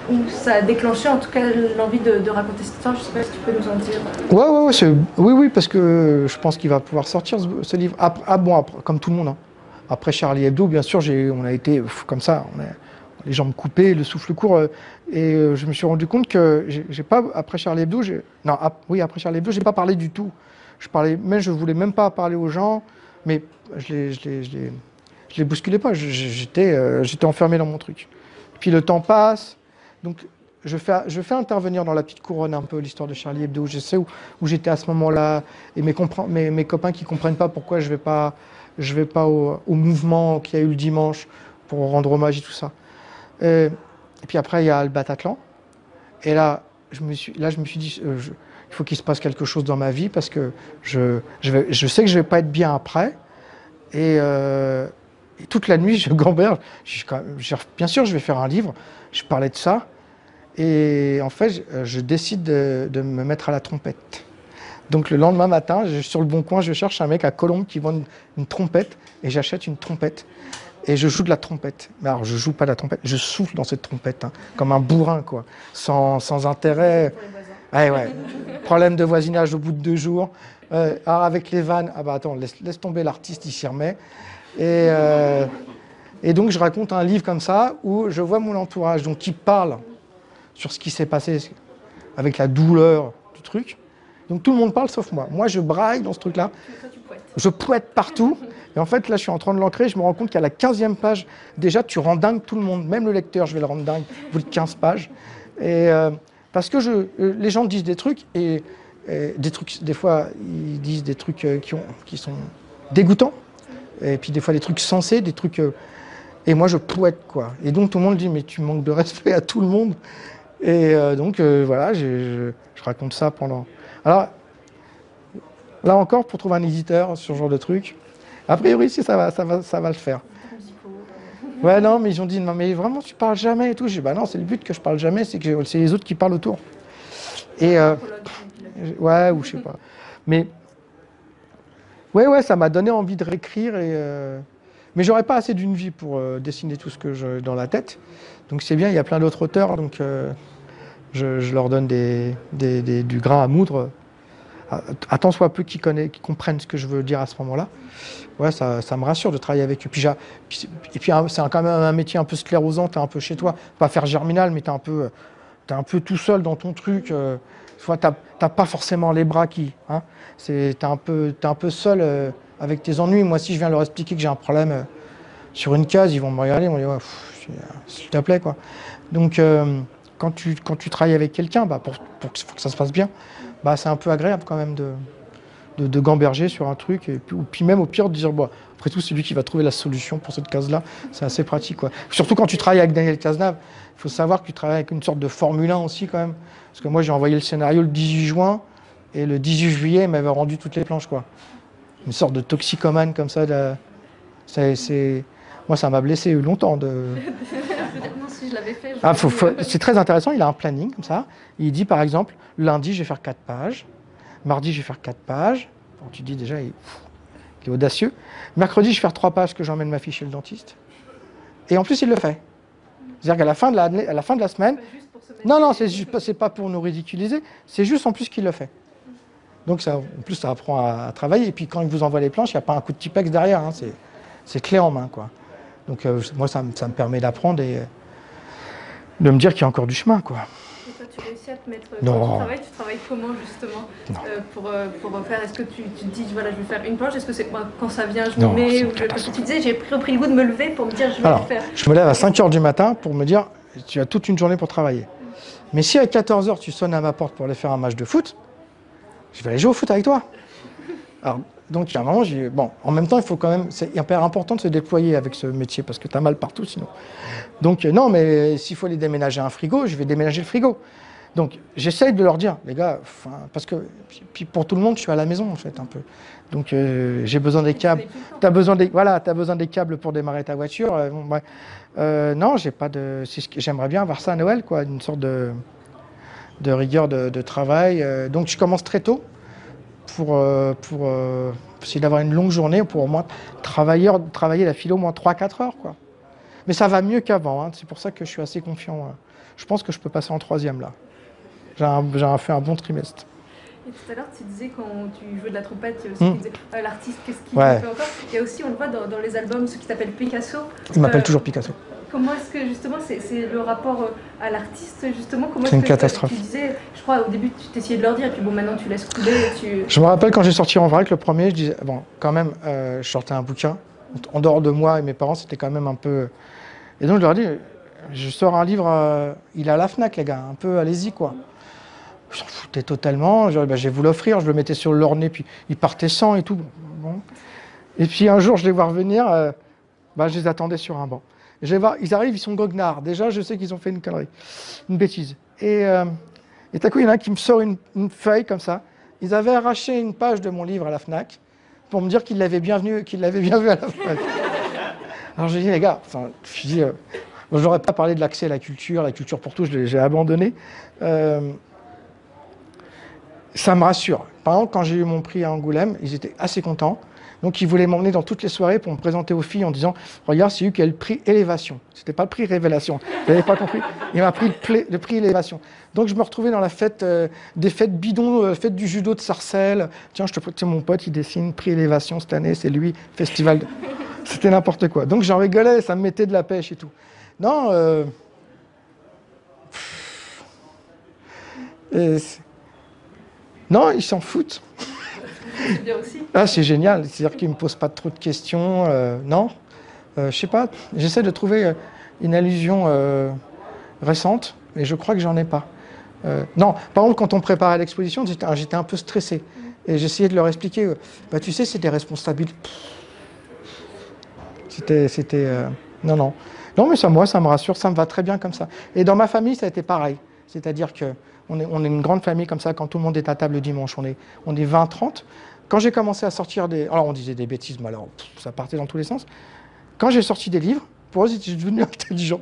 où ça a déclenché en tout cas l'envie de, raconter cette histoire. Je sais pas si tu peux nous en dire. Ouais, ouais, ouais oui, oui, parce que je pense qu'il va pouvoir sortir ce, livre. ah bon, comme tout le monde. Hein. Après Charlie Hebdo, bien sûr, on a été comme ça. On les jambes coupées, le souffle court. Euh, et euh, je me suis rendu compte que j'ai pas après Charlie Hebdo, non, oui après Charlie Hebdo, j'ai pas parlé du tout. Je parlais, même je voulais même pas parler aux gens, mais je les, je les, je les, bousculais pas. J'étais, euh, j'étais enfermé dans mon truc. Puis le temps passe, donc je fais, je fais intervenir dans la petite couronne un peu l'histoire de Charlie Hebdo. Je sais où, j'étais à ce moment-là et mes, copains qui comprennent pas pourquoi je vais pas, je vais pas au, mouvement qu'il y a eu le dimanche pour rendre hommage et tout ça. Et puis après, il y a le Bataclan. Et là, je me suis, là, je me suis dit, euh, il faut qu'il se passe quelque chose dans ma vie parce que je, je, vais, sais que je vais pas être bien après. Et, euh, toute la nuit, je gamberge. bien sûr, je vais faire un livre. Je parlais de ça. Et en fait, je, décide de, me mettre à la trompette. Donc le lendemain matin, sur le bon coin, je cherche un mec à Colombe qui vend une trompette et j'achète une trompette et je joue de la trompette. Mais alors, je joue pas de la trompette, je souffle dans cette trompette, hein, comme un bourrin, quoi, sans, sans intérêt. Ouais, ouais. Problème de voisinage au bout de deux jours. Euh, alors avec les vannes, ah bah attends, laisse, laisse tomber l'artiste, il s'y remet. Et, euh, et donc, je raconte un livre comme ça où je vois mon entourage, donc qui parle sur ce qui s'est passé avec la douleur du truc. Donc tout le monde parle sauf moi. Moi, je braille dans ce truc-là. Je poète partout. Et en fait, là, je suis en train de l'ancrer, je me rends compte qu'à la 15e page, déjà, tu rends dingue tout le monde, même le lecteur, je vais le rendre dingue, au bout de 15 pages. Et, euh, parce que euh, les gens disent des trucs, et, des trucs, des fois, ils disent des trucs euh, qui sont dégoûtants, et puis des fois des trucs sensés, des trucs. et moi, je poète, quoi. Et donc, tout le monde dit, mais tu manques de respect à tout le monde. Et donc, voilà, je, je, raconte ça pendant. Alors, là encore, pour trouver un éditeur sur ce genre de trucs, a priori, si ça va, ça va, ça va le faire. Ouais, non, mais ils ont dit, non, mais vraiment, tu parles jamais et tout. J'ai dit, bah non, c'est le but que je parle jamais, c'est que c'est les autres qui parlent autour. Et, euh, ouais, ou je sais pas. Mais, ouais, ouais, ça m'a donné envie de réécrire et. Euh, mais j'aurais pas assez d'une vie pour euh, dessiner tout ce que j'ai dans la tête. Donc c'est bien, il y a plein d'autres auteurs, donc je, leur donne des, du grain à moudre à tant soit peu qui, comprennent ce que je veux dire à ce moment-là, ouais, ça, me rassure de travailler avec eux. Et puis c'est quand même un métier un peu sclérosant, tu es un peu chez toi, pas faire germinal, mais tu es, un peu, es un peu tout seul dans ton truc. Euh, soit tu n'as pas forcément les bras qui. Hein, un peu, es un peu seul euh, avec tes ennuis. Moi, si je viens leur expliquer que j'ai un problème euh, sur une case, ils vont me regarder, ils vont dire, s'il te plaît. Quoi. Donc, quand, tu, travailles avec quelqu'un, bah, pour, pour que ça se passe bien, bah, c'est un peu agréable quand même de, de, gamberger sur un truc, et puis, ou puis même au pire de dire, bon, après tout, c'est lui qui va trouver la solution pour cette case-là. C'est assez pratique. Quoi. Surtout quand tu travailles avec Daniel Cazenave, il faut savoir que tu travailles avec une sorte de Formule 1 aussi quand même. Parce que moi, j'ai envoyé le scénario le 18 juin, et le 18 juillet, il m'avait rendu toutes les planches. Quoi. Une sorte de toxicomane comme ça. Moi, ça m'a blessé longtemps. De... si je l'avais fait. Ah, c'est très intéressant, il a un planning comme ça. Il dit par exemple, lundi, je vais faire 4 pages. Mardi, je vais faire 4 pages. Bon, tu dis déjà, il, est audacieux. Mercredi, je vais faire 3 pages que j'emmène ma fille chez le dentiste. Et en plus, il le fait. C'est-à-dire qu'à la, fin de la, à la fin de la semaine. Non, non, c'est pas pour nous ridiculiser. C'est juste en plus qu'il le fait. Donc, ça, en plus, ça apprend à, travailler. Et puis, quand il vous envoie les planches, il n'y a pas un coup de Tipex derrière. Hein. C'est clé en main. Quoi. Donc, euh, moi, ça, ça, me permet d'apprendre et de me dire qu'il y a encore du chemin. Quoi tu réussis à te mettre non. tu travailles, tu travailles comment justement euh, pour, euh, pour faire Est-ce que tu, tu, te dis voilà je vais faire une planche? Est-ce que c'est quand ça vient je me mets ou Parce que tu disais j'ai repris le goût de me lever pour me dire je vais le faire. Je me lève à 5h du matin pour me dire tu as toute une journée pour travailler. Mais si à 14h tu sonnes à ma porte pour aller faire un match de foot, je vais aller jouer au foot avec toi. Alors, donc, il y a un moment, j'ai. Bon, en même temps, il faut quand même. C'est hyper important de se déployer avec ce métier parce que tu as mal partout sinon. Donc, euh, non, mais s'il faut aller déménager un frigo, je vais déménager le frigo. Donc j'essaye de leur dire, les gars, parce que puis pour tout le monde, je suis à la maison en fait un peu. Donc euh, j'ai besoin des câbles. T'as besoin des voilà, as besoin des câbles pour démarrer ta voiture. Euh, euh, non, j'ai pas de. J'aimerais bien avoir ça à Noël, quoi, une sorte de, de rigueur de, travail. donc je commence très tôt pour pour essayer d'avoir une longue journée pour au moins travailler travailler la philo au moins 3-4 heures, quoi. Mais ça va mieux qu'avant. Hein. c'est pour ça que je suis assez confiant. Je pense que je peux passer en troisième là j'ai fait un bon trimestre. Et tout à l'heure, tu disais quand tu jouais de la trompette, il y a aussi hmm. euh, l'artiste, qu'est-ce qu'il fait encore? Il y a aussi, on le voit dans, les albums, ce qui s'appelle Picasso. Il m'appelle euh, toujours Picasso. Comment est-ce que justement, c'est le rapport euh, à l'artiste, justement C'est une catastrophe. Tu disais, je crois au début, tu t'essayais de leur dire, et puis bon, maintenant tu laisses couler. Tu... Je me rappelle quand j'ai sorti en vrac le premier, je disais, bon, quand même, je sortais un bouquin. En dehors de moi et mes parents, c'était quand même un peu. Et donc je leur dis, je sors un livre, il est à la Fnac, les gars, un peu, allez-y, quoi. Je s'en foutais totalement. Je, bah, je vais vous l'offrir. Je le mettais sur l'orné, puis il partait sans et tout. Bon. Et puis un jour, je les vois revenir. Euh, bah, je les attendais sur un banc. Ils arrivent, ils sont goguenards. Déjà, je sais qu'ils ont fait une connerie, une bêtise. Et, euh, et coup, il y en a un qui me sort une, feuille comme ça. Ils avaient arraché une page de mon livre à la FNAC pour me dire qu'ils l'avaient bien, l'avaient bien vu à la FNAC. Alors j'ai dit, les gars, je dis, euh, pas parlé de l'accès à la culture, la culture pour tous, j'ai abandonné. Euh, ça me rassure. Par exemple, quand j'ai eu mon prix à Angoulême, ils étaient assez contents. Donc, ils voulaient m'emmener dans toutes les soirées pour me présenter aux filles en disant Regarde, c'est lui qui a le prix élévation. C'était pas le prix révélation. Vous n'avez pas compris? Il m'a pris le, prix élévation. Donc, je me retrouvais dans la fête, euh, des fêtes bidons, euh, fête du judo de Sarcelles. Tiens, je te tu mon pote, il dessine prix élévation cette année, c'est lui, festival. C'était n'importe quoi. Donc, j'en rigolais, ça me mettait de la pêche et tout. Non, euh... Non, ils s'en foutent. C'est. Ah, c'est génial. C'est-à-dire qu'ils ne me posent pas trop de questions. Euh, non. Euh, je sais pas. J'essaie de trouver euh, une allusion euh, récente, mais je crois que j'en ai pas. non, par contre, quand on préparait l'exposition, j'étais un peu stressé. Et j'essayais de leur expliquer. bah, tu sais, c'est des responsabilités. C'était. c'était non, non. Non, mais ça, moi, ça me rassure. Ça me va très bien comme ça. Et dans ma famille, ça a été pareil. C'est-à-dire que on est, une grande famille comme ça quand tout le monde est à table le dimanche. On est, on est 20-30. Quand j'ai commencé à sortir des. Alors on disait des bêtises, mais alors ça partait dans tous les sens. Quand j'ai sorti des livres, pour eux, j'étais devenu intelligent.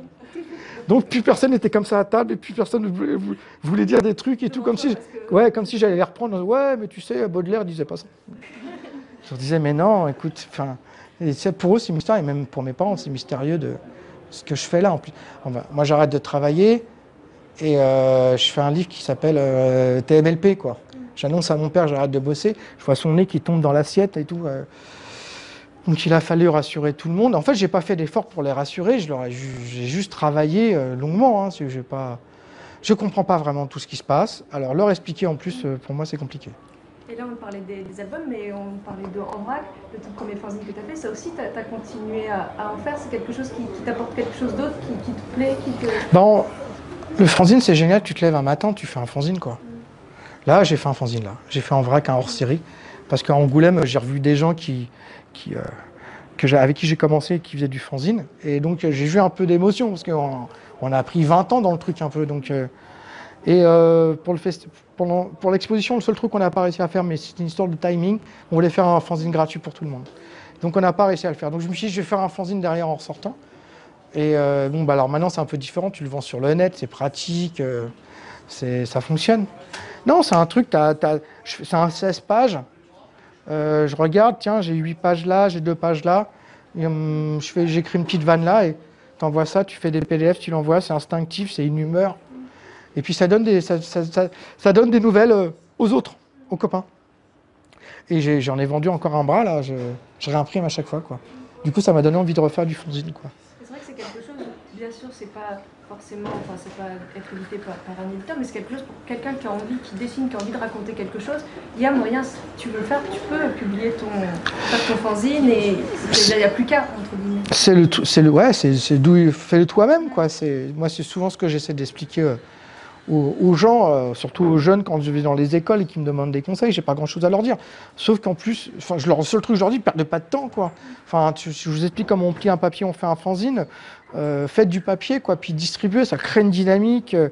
Donc plus personne n'était comme ça à table et plus personne ne voulait, dire des trucs et tout, comme si, ouais, comme si j'allais les reprendre. Ouais, mais tu sais, Baudelaire disait pas ça. Je leur disais, mais non, écoute, enfin, pour eux c'est mystérieux, et même pour mes parents c'est mystérieux de ce que je fais là. En plus. moi j'arrête de travailler, et euh, je fais un livre qui s'appelle euh, TMLP, quoi. J'annonce à mon père, j'arrête de bosser. Je vois son nez qui tombe dans l'assiette et tout. Euh. Donc il a fallu rassurer tout le monde. En fait, j'ai pas fait d'effort pour les rassurer. J'ai juste travaillé longuement. Hein, je pas, je comprends pas vraiment tout ce qui se passe. Alors leur expliquer en plus, pour moi, c'est compliqué. Et là, on parlait des, albums, mais on parlait de En vrac, le tout premier fanzine que tu as fait. Ça aussi, tu as, continué à, en faire C'est quelque chose qui, t'apporte quelque chose d'autre, qui, te plaît qui te... Ben, le fanzine, c'est génial. Tu te lèves un matin, tu fais un fanzine, quoi. Là, j'ai fait un fanzine, là. J'ai fait en vrac un hors-série. Parce qu'à Angoulême, j'ai revu des gens euh, avec qui j'ai commencé et qui faisaient du fanzine. Et donc euh, j'ai eu un peu d'émotion parce qu'on on a pris 20 ans dans le truc un peu. Donc, euh, et pour l'exposition, le seul truc qu'on n'a pas réussi à faire, mais c'est une histoire de timing, on voulait faire un fanzine gratuit pour tout le monde. Donc on n'a pas réussi à le faire. Donc je me suis dit, je vais faire un fanzine derrière en ressortant. Et euh, bon, bah alors maintenant c'est un peu différent, tu le vends sur le net, c'est pratique, euh, c'est- ça fonctionne. Non, c'est un truc, t'as- c'est un 16 pages. Euh, je regarde, tiens, j'ai 8 pages là, j'ai 2 pages là. Hum, J'écris une petite vanne là et t'envoies ça, tu fais des PDF, tu l'envoies, c'est instinctif, c'est une humeur. Et puis ça donne des, ça, donne des nouvelles aux autres, aux copains. Et j'en ai, vendu encore un bras là, je, je réimprime à chaque fois. Quoi. Du coup, ça m'a donné envie de refaire du fanzine. Quoi. C'est vrai que c'est quelque chose, bien sûr, c'est pas forcément, enfin, c'est pas être édité par, un éditeur, mais c'est quelque chose pour quelqu'un qui a envie, qui dessine, qui a envie de raconter quelque chose. Il y a moyen, si tu veux le faire, tu peux publier ton, ton fanzine et il n'y a plus qu'à, entre guillemets. C'est le, c'est le, ouais, c'est, c'est d'où fais-le toi-même, quoi. Moi, c'est souvent ce que j'essaie d'expliquer euh, aux, gens, euh, surtout aux jeunes, quand je vais dans les écoles et qu'ils me demandent des conseils. J'ai pas grand-chose à leur dire. Sauf qu'en plus, enfin, le seul truc que je leur dis, perdez pas de temps, quoi. Enfin, tu- je vous explique comment on plie un papier, on fait un fanzine. euh, faites du papier, quoi, puis distribuez, ça crée une dynamique, euh,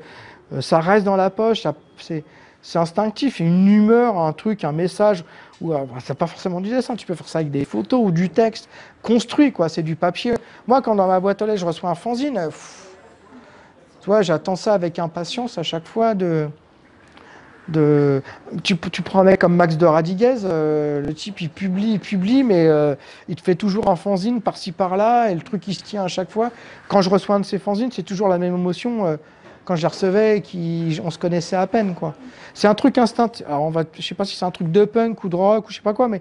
euh, ça reste dans la poche, c'est, c'est instinctif, une humeur, un truc, un message. Ou, euh, bah, c'est pas forcément du dessin, tu peux faire ça avec des photos ou du texte construit, quoi. C'est du papier. Moi, quand dans ma boîte aux lettres, je reçois un fanzine, j'attends ça avec impatience à chaque fois de. tu, prends un mec comme Max de Radiguez, euh, le type il publie, il publie, mais euh, il te fait toujours un fanzine par-ci par-là, et le truc il se tient à chaque fois. Quand je reçois un de ces fanzines, c'est toujours la même émotion euh, quand je les recevais et qu'on se connaissait à peine. C'est un truc instinctif. Alors, on va, je sais pas si c'est un truc de punk ou de rock ou je sais pas quoi, mais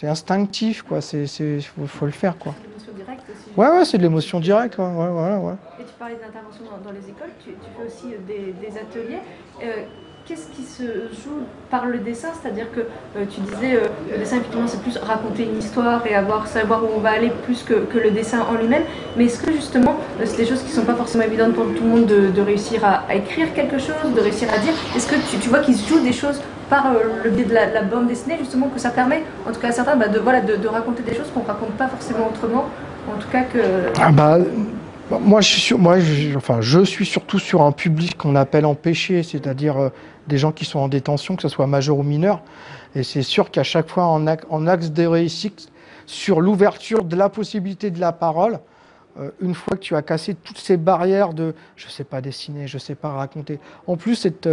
c'est instinctif, quoi. Faut, faut le faire, quoi. L'émotion directe aussi. Ouais, ouais, c'est de l'émotion directe, ouais, ouais, voilà, ouais. Et tu parlais d'intervention dans, dans les écoles, tu, tu fais aussi euh, des, des ateliers. Euh, Qu'est-ce qui se joue par le dessin? C'est-à-dire que euh, tu disais, euh, le dessin, effectivement, c'est plus raconter une histoire et avoir, savoir où on va aller plus que, que le dessin en lui-même. Mais est-ce que justement, c'est des choses qui ne sont pas forcément évidentes pour tout le monde de, de réussir à, à écrire quelque chose, de réussir à dire? Est-ce que tu, tu vois qu'il se joue des choses par euh, le biais de la, la bande dessinée, justement, que ça permet, en tout cas à certains, bah, de, voilà, de, raconter des choses qu'on ne raconte pas forcément autrement En tout cas que... Ah bah, moi, je suis, moi enfin, je suis surtout sur un public qu'on appelle empêché, c'est-à-dire euh, des gens qui sont en détention, que ce soit majeur ou mineur. Et c'est sûr qu'à chaque fois, en, axe de réussite, sur l'ouverture de la possibilité de la parole, euh, une fois que tu as cassé toutes ces barrières de je sais pas dessiner, je sais pas raconter. En plus, cette,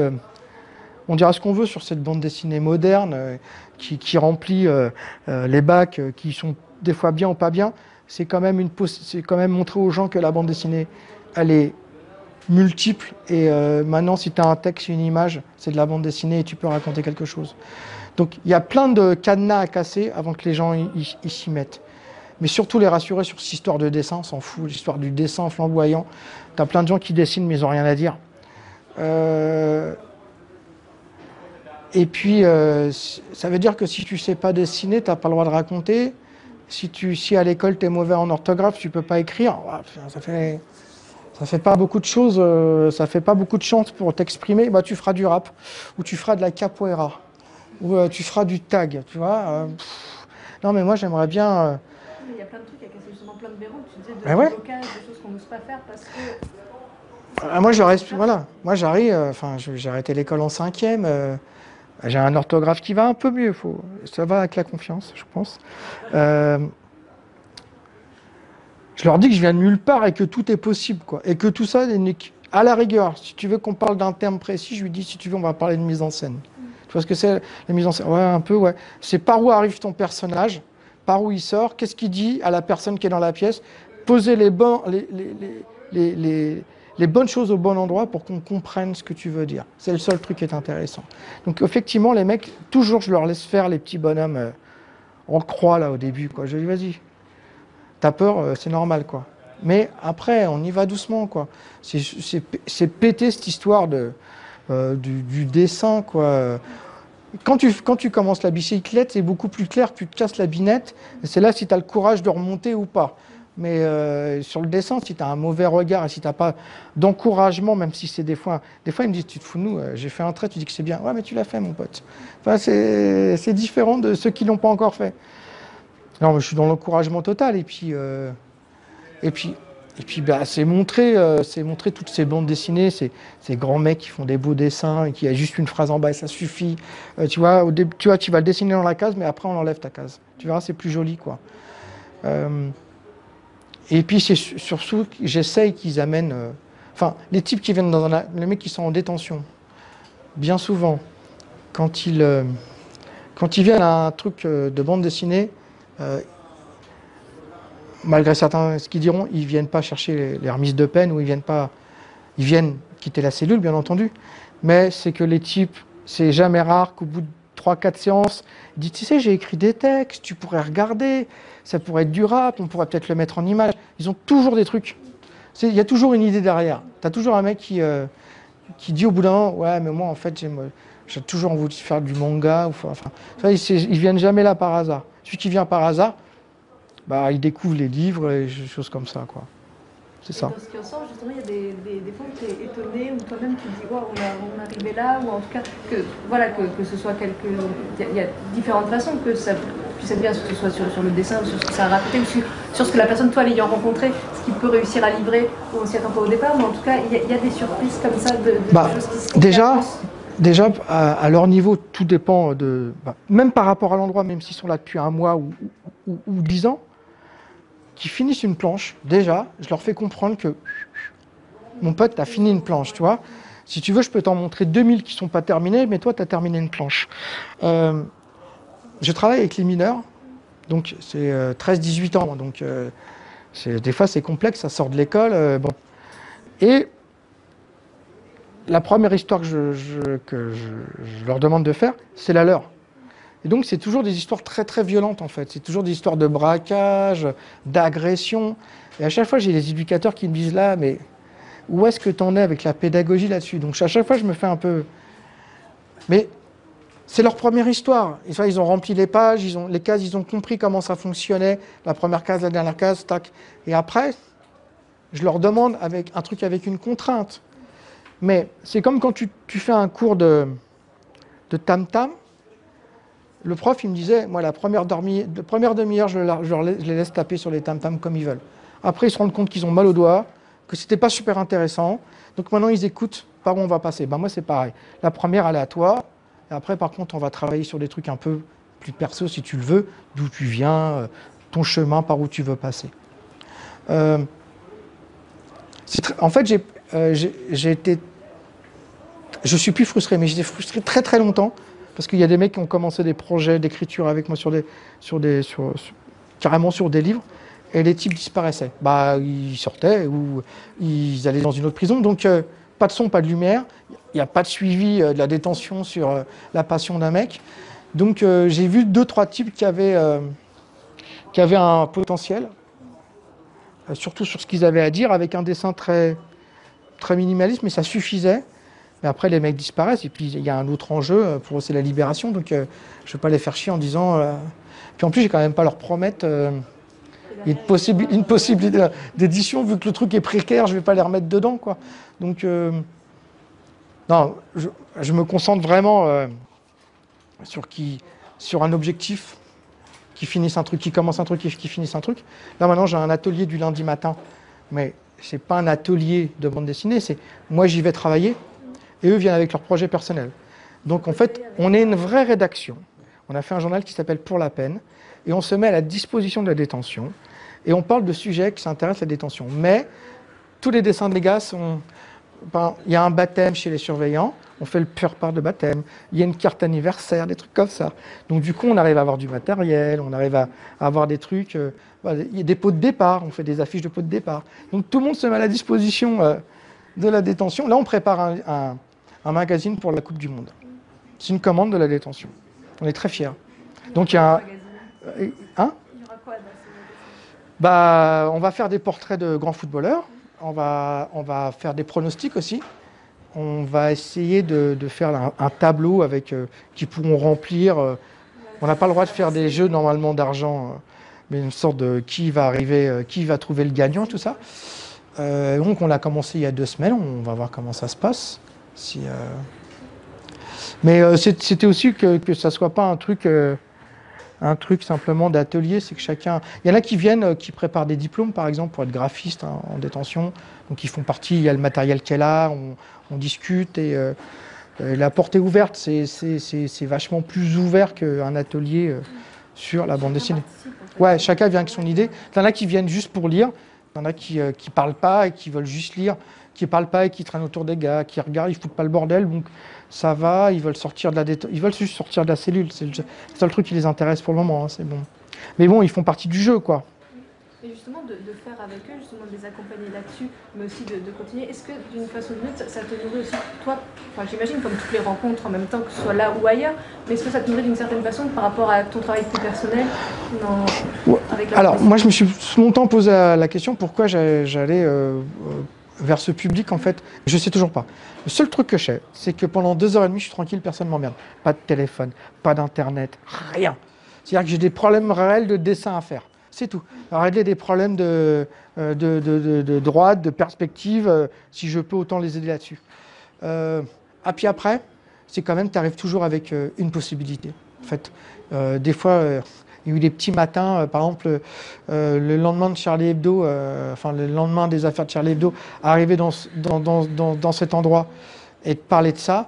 on dira ce qu'on veut sur cette bande dessinée moderne euh, qui, remplit euh, euh, les bacs, qui sont des fois bien ou pas bien. C'est quand même une c'est quand même montrer aux gens que la bande dessinée, elle est multiple et maintenant si tu as un texte, une image, c'est de la bande dessinée et tu peux raconter quelque chose. Donc il y a plein de cadenas à casser avant que les gens y- s'y mettent. Mais surtout les rassurer sur cette histoire de dessin, on s'en fout, l'histoire du dessin flamboyant. Tu as plein de gens qui dessinent mais ils n'ont rien à dire. Et puis, euh, ça veut dire que si tu sais pas dessiner, tu n'as pas le droit de raconter. Si, tu, si à l'école tu es mauvais en orthographe, tu peux pas écrire. Ah, Ça fait, ça fait pas beaucoup de choses, euh, ça fait pas beaucoup de chance pour t'exprimer. Bah, tu feras du rap, ou tu feras de la capoeira, ou euh, tu feras du tag, tu vois. euh, non, mais moi j'aimerais bien. Mais il y a plein de trucs, il y a justement plein de verrous, tu disais, de Ah ouais blocage, de choses qu'on n'ose pas faire parce que... Ah, moi, je reste, voilà. Moi, j'arrive. Enfin, j'ai arrêté l'école en cinquième. Euh, j'ai un orthographe qui va un peu mieux. Faut, ça va avec la confiance, je pense. Euh, je leur dis que je viens de nulle part et que tout est possible, quoi. Et que tout ça, à la rigueur, si tu veux qu'on parle d'un terme précis, je lui dis si tu veux, on va parler de mise en scène. Tu vois ce que c'est la mise en scène Ouais, un peu, ouais. C'est par où arrive ton personnage, par où il sort, qu'est-ce qu'il dit à la personne qui est dans la pièce, poser les bons, les, les, les, les, les- bonnes choses au bon endroit pour qu'on comprenne ce que tu veux dire. C'est le seul truc qui est intéressant. Donc effectivement, les mecs, toujours je leur laisse faire les petits bonhommes euh, en croix là au début. Quoi. Je dis vas-y, t'as peur, euh, c'est normal quoi. Mais après, on y va doucement quoi. C'est- péter cette histoire euh, du, dessin quoi. Quand tu, quand tu commences la bicyclette, c'est beaucoup plus clair, tu te casses la binette, et c'est là si tu as le courage de remonter ou pas. Mais euh, sur le dessin, si tu as un mauvais regard et si tu n'as pas d'encouragement, même si c'est des fois. Des fois, ils me disent Tu te fous de nous, euh, j'ai fait un trait, tu dis que c'est bien. Ouais, mais tu l'as fait, mon pote. Enfin, c'est différent de ceux qui ne l'ont pas encore fait. Non, je suis dans l'encouragement total. Et puis, euh, et puis, et puis bah, c'est montrer, c'est toutes ces bandes dessinées, ces, ces, grands mecs qui font des beaux dessins et qui a juste une phrase en bas et ça suffit. tu, vois, au tu vois, tu vas le dessiner dans la case, mais après, on enlève ta case. Tu verras, c'est plus joli. quoi. Et puis c'est surtout j'essaye qu'ils amènent. Euh, enfin, les types qui viennent dans un, les mecs qui sont en détention, bien souvent, quand ils, euh, quand ils viennent à un truc euh, de bande dessinée, malgré certains ce qu'ils diront, ils viennent pas chercher les, remises de peine ou ils viennent pas, ils viennent quitter la cellule, bien entendu. Mais c'est que les types, c'est jamais rare qu'au bout de 3-4 séances, disent, tu sais, j'ai écrit des textes, tu pourrais regarder ça pourrait être durable, on pourrait peut-être le mettre en image. Ils ont toujours des trucs. Il y a toujours une idée derrière. Tu as toujours un mec qui, euh, qui dit au bout d'un moment, ouais, mais moi, en fait, j'ai toujours envie de faire du manga. Enfin, ils, ne viennent jamais là par hasard. Celui qui vient par hasard, bah, il découvre les livres et des choses comme ça. Quoi. C'est ça. Dans ce qui ressort, justement, il y a des, des, des fois où tu es étonné, ou toi-même tu te dis, on, est arrivé là, ou en tout cas, que, voilà, que, que ce soit quelque. Il y, a différentes façons que ça puisse bien, que ce soit sur, sur, le dessin, sur ce que ça a raconté, ou sur, sur, ce que la personne, toi, l'ayant rencontré, ce qu'il peut réussir à livrer, ou on s'y attend pas au départ, mais en tout cas, il y, a, il y a des surprises comme ça de, de bah, choses qui se Déjà, déjà à, leur niveau, tout dépend de. Bah, même par rapport à l'endroit, même s'ils sont là depuis un mois ou, ou, ou dix ans qui finissent une planche, déjà, je leur fais comprendre que mon pote, tu as fini une planche, tu vois. Si tu veux, je peux t'en montrer 2000 qui ne sont pas terminés, mais toi, tu as terminé une planche. Euh, je travaille avec les mineurs, donc c'est 13-18 euh, ans, donc euh, des fois c'est complexe, ça sort de l'école. bon. Et la première histoire que je leur demande de faire, c'est la leur. Et donc, c'est toujours des histoires très, très violentes, en fait. C'est toujours des histoires de braquage, d'agression. Et à chaque fois, j'ai des éducateurs qui me disent là, mais où est-ce que tu en es avec la pédagogie là-dessus? Donc, à chaque fois, je me fais un peu. Mais c'est leur première histoire. Ils ont rempli les pages, ils ont, les cases, ils ont compris comment ça fonctionnait. La première case, la dernière case, tac. Et après, je leur demande avec un truc avec une contrainte. Mais c'est comme quand tu, tu, fais un cours de tam-tam le prof, il me disait, moi, la première, demi-heure, je, les laisse taper sur les tam-tams comme ils veulent. Après, ils se rendent compte qu'ils ont mal au doigt, que ce n'était pas super intéressant. Donc maintenant, ils écoutent par où on va passer. Ben, moi, c'est pareil. La première, elle est à toi. Et après, par contre, on va travailler sur des trucs un peu plus perso, si tu le veux, d'où tu viens, euh, ton chemin, par où tu veux passer. Euh, en fait, euh, j'ai été... Je suis plus frustré, mais j'étais frustré très très longtemps parce qu'il y a des mecs qui ont commencé des projets d'écriture avec moi sur des, sur des, carrément sur des livres, et les types disparaissaient. Bah, ils sortaient ou ils allaient dans une autre prison. Donc, euh, pas de son, pas de lumière. Il n'y a pas de suivi euh, de la détention sur euh, la passion d'un mec. Donc, j'ai vu deux, trois types qui avaient, qui avaient un potentiel, surtout sur ce qu'ils avaient à dire, avec un dessin très, très minimaliste, mais ça suffisait. Mais après, les mecs disparaissent. Et puis, il y a un autre enjeu euh, pour eux, c'est la libération. Donc, euh, je ne vais pas les faire chier en disant. Euh, puis en plus, j'ai quand même pas leur promettre une, une, possibilité d'édition, vu que le truc est précaire, je ne vais pas les remettre dedans. Quoi. Donc, non, je, me concentre vraiment sur, qui, sur un objectif qui finisse un truc, qui commence un truc et qui finisse un truc. Là, maintenant, j'ai un atelier du lundi matin. Mais ce n'est pas un atelier de bande dessinée, c'est moi, j'y vais travailler et eux viennent avec leur projet personnel. Donc en fait, on est une vraie rédaction. On a fait un journal qui s'appelle Pour la peine, et on se met à la disposition de la détention, et on parle de sujets qui s'intéressent à la détention. Mais tous les dessins des gars sont... Il y a un baptême chez les surveillants, on fait le pur part de baptême, il y a une carte anniversaire, des trucs comme ça. Donc du coup, on arrive à avoir du matériel, on arrive à, avoir des trucs, euh, il y a des pots de départ, on fait des affiches de pots de départ. Donc tout le monde se met à la disposition euh, de la détention. Là, on prépare un magazine pour la Coupe du Monde. C'est une commande de la détention. On est très fiers. Donc il y a un... Euh, hein? Bah, on va faire des portraits de grands footballeurs. On va, on va faire des pronostics aussi. On va essayer de, faire un, tableau avec euh, qui pourront remplir. Euh, on n'a pas le droit de faire des jeux normalement d'argent mais une sorte de qui va arriver, qui va trouver le gagnant, tout ça. Donc on l'a commencé il y a deux semaines, on va voir comment ça se passe. Euh, Mais euh, c'était aussi que, que ça soit pas un truc, euh, un truc simplement d'atelier, c'est que chacun. Il y en a qui viennent, qui préparent des diplômes par exemple pour être graphiste hein, en détention, donc ils font partie, il y a le matériel qu'elle a, on, discute et la porte est ouverte, c'est- vachement plus ouvert qu'un atelier sur la bande dessinée. Ouais, chacun vient avec son idée. Il y en a qui viennent juste pour lire. Il y en a qui ne parlent pas et qui veulent juste lire, qui parlent pas et qui traînent autour des gars, qui regardent, ils foutent pas le bordel. Donc ça va, ils veulent sortir de la ils veulent juste sortir de la cellule. C'est le seul truc qui les intéresse pour le moment. hein, c'est bon. Mais bon, ils font partie du jeu, quoi. Et justement, de, de faire avec eux, justement, de les accompagner là-dessus, mais aussi de, de continuer. Est-ce que d'une façon ou d'une autre, ça, te nourrit aussi, toi, enfin, j'imagine comme toutes les rencontres en même temps, que ce soit là ou ailleurs, mais est-ce que ça te nourrit d'une certaine façon par rapport à ton travail plus personnel dans- Ouais. avec la Alors, moi, je me suis longtemps posé la question pourquoi j'a- j'allais euh, euh, vers ce public, en fait. Je sais toujours pas. Le seul truc que je sais, c'est que pendant deux heures et demie, je suis tranquille, personne ne m'emmerde. Pas de téléphone, pas d'internet, rien. C'est-à-dire que j'ai des problèmes réels de dessin à faire. C'est tout. À régler des problèmes de, euh, de, de, de- droite, de perspective, euh, si je peux autant les aider là-dessus. Euh, ah, puis après, c'est quand même, tu arrives toujours avec euh, une possibilité. En fait, des fois, il y a eu des petits matins, euh, par exemple, euh, le lendemain de Charlie Hebdo, euh, enfin le lendemain des affaires de Charlie Hebdo, arriver dans, dans, dans, cet endroit et de parler de ça,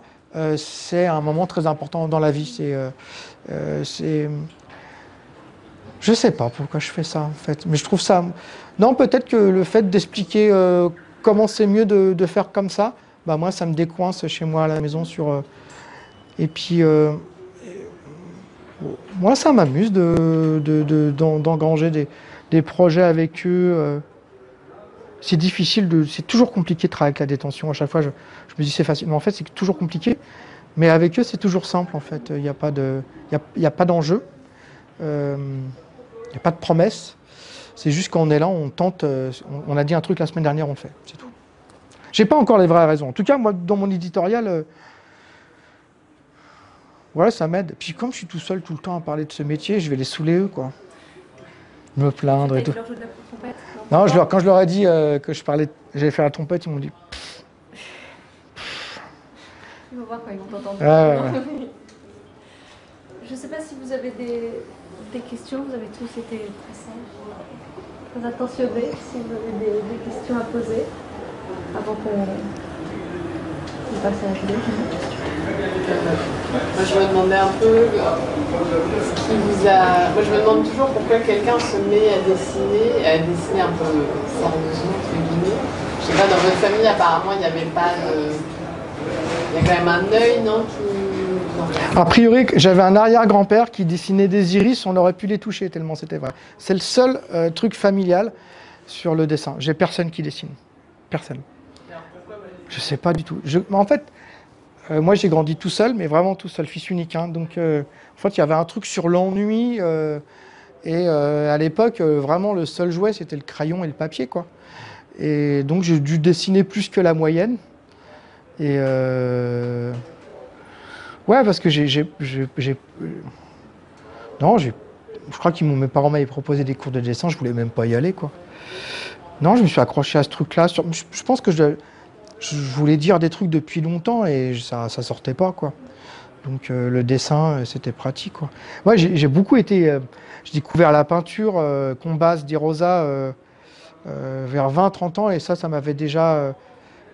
c'est un moment très important dans la vie. C'est, c'est, je sais pas pourquoi je fais ça en fait, mais je trouve ça. Non, peut-être que le fait d'expliquer comment c'est mieux de, de faire comme ça, bah moi ça me décoince chez moi à la maison sur. et puis. Moi, ça m'amuse de, de- de- d'en- d'engranger des, projets avec eux. euh. C'est difficile, c'est toujours compliqué de travailler avec la détention. À chaque fois, je, me dis c'est facile. Mais en fait, c'est toujours compliqué. Mais avec eux, c'est toujours simple, en fait. Il n'y a pas y a, pas d'enjeu. Euh, Il n'y a pas de promesse. C'est juste quand on est là, on tente. euh, On, on a dit un truc la semaine dernière, on le fait. C'est tout. J'ai pas encore les vraies raisons. En tout cas, moi, dans mon éditorial, voilà, ça m'aide. Puis comme je suis tout seul tout le temps à parler de ce métier, je vais les saouler eux, quoi. Me plaindre et tout. leur joues de la trompette Non, je leur, quand je leur ai dit euh, que je parlais, j'allais faire la trompette, ils m'ont dit. Tu vas voir quand ils vont t'entendre. Je ne sais pas si vous avez des, des questions, vous avez tous été très très attentionnés, si vous avez des, des questions à poser avant qu'on Moi, je me demandais un peu ce qui vous a. Moi, je me demande toujours pourquoi quelqu'un se met à dessiner, à dessiner un peu sérieusement, entre guillemets. Je sais pas, dans votre famille, apparemment, il n'y avait pas. Il y a quand même un œil, non. A priori, j'avais un arrière-grand-père qui dessinait des iris, on aurait pu les toucher tellement c'était vrai. C'est le seul euh, truc familial sur le dessin. J'ai personne qui dessine. Personne. Je sais pas du tout. En fait, euh, moi j'ai grandi tout seul, mais vraiment tout seul, fils unique. hein. donc euh, en fait, il y avait un truc sur l'ennui. euh, et à l'époque, vraiment, le seul jouet, c'était le crayon et le papier. quoi. Et donc j'ai dû dessiner plus que la moyenne. Et ouais, parce que j'ai, non, j'ai, je crois que mes parents m'avaient proposé des cours de dessin, je voulais même pas y aller, quoi. Non, je me suis accroché à ce truc-là. je pense que je, je voulais dire des trucs depuis longtemps et ça, ça sortait pas, quoi. Donc euh, le dessin, euh, c'était pratique, quoi. Ouais, j'ai, beaucoup été, euh, j'ai découvert la peinture, euh, Combas, Di Rosa, vers 20-30 ans et ça, ça m'avait déjà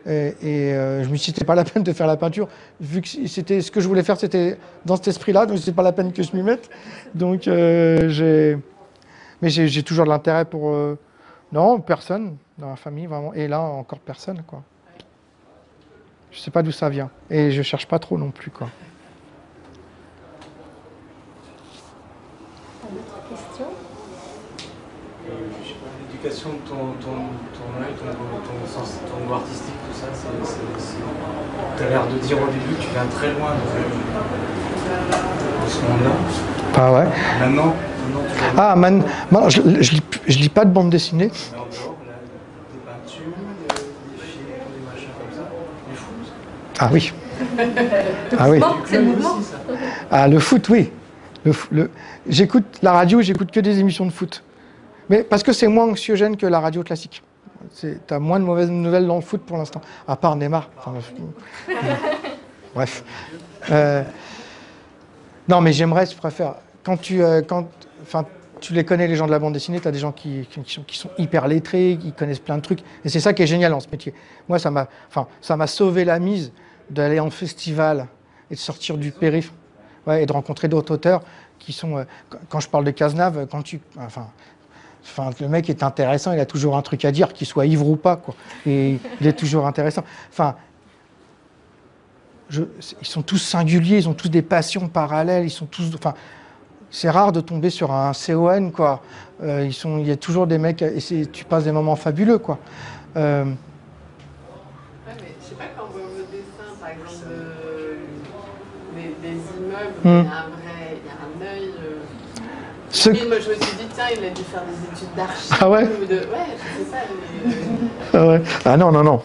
et, je me suis dit, c'était pas la peine de faire la peinture, vu que c'était ce que je voulais faire, c'était dans cet esprit-là, donc c'est pas la peine que je m'y mette. Donc j'ai, mais j'ai toujours de l'intérêt pour non personne dans la famille vraiment, et là encore personne quoi. Je sais pas d'où ça vient et je cherche pas trop non plus quoi. Je sais pas, l'éducation de ton, ton, ton œil, ton, ton, sens, ton goût artistique, tout ça, c'est. c'est- T'as l'air de dire au début que tu viens très loin de, de ce monde-là. Pas ouais? Maintenant, tu Ah man, man, je, je, lis, je lis pas de bande dessinée dehors, là, des peintures, des, des films, des machins comme ça, du foot. Ah oui. Ah oui. C'est le mouvement. ça. Ah, le foot, oui. Le, le- J'écoute la radio, j'écoute que des émissions de foot. Mais parce que c'est moins anxiogène que la radio classique. Tu as moins de mauvaises nouvelles dans le foot pour l'instant, à part Neymar. Enfin, bref. Euh, non, mais j'aimerais, je préfère. Quand tu, euh, quand, enfin, tu les connais, les gens de la bande dessinée, tu as des gens qui, qui, sont, qui, sont, hyper lettrés, qui connaissent plein de trucs. Et c'est ça qui est génial dans ce métier. Moi, ça m'a enfin, sauvé la mise d'aller en festival et de sortir du périph' et de rencontrer d'autres auteurs qui sont. Euh, quand je parle de Cazenave, quand tu. Enfin, le mec est intéressant, il a toujours un truc à dire, qu'il soit ivre ou pas, quoi. Et il est toujours intéressant. Enfin, ils sont tous singuliers, ils ont tous des passions parallèles, ils sont tous. Enfin, c'est rare de tomber sur un CON, quoi. Euh, ils sont, il y a toujours des mecs, et tu passes des moments fabuleux, quoi. Euh... il y a un vrai, il y a un œil. Euh... Moi, je me suis dit, tiens, il a dû faire des études d'archi. Ah ouais de... Ouais, c'est ça. Les... ah ouais. Ah non, non, non.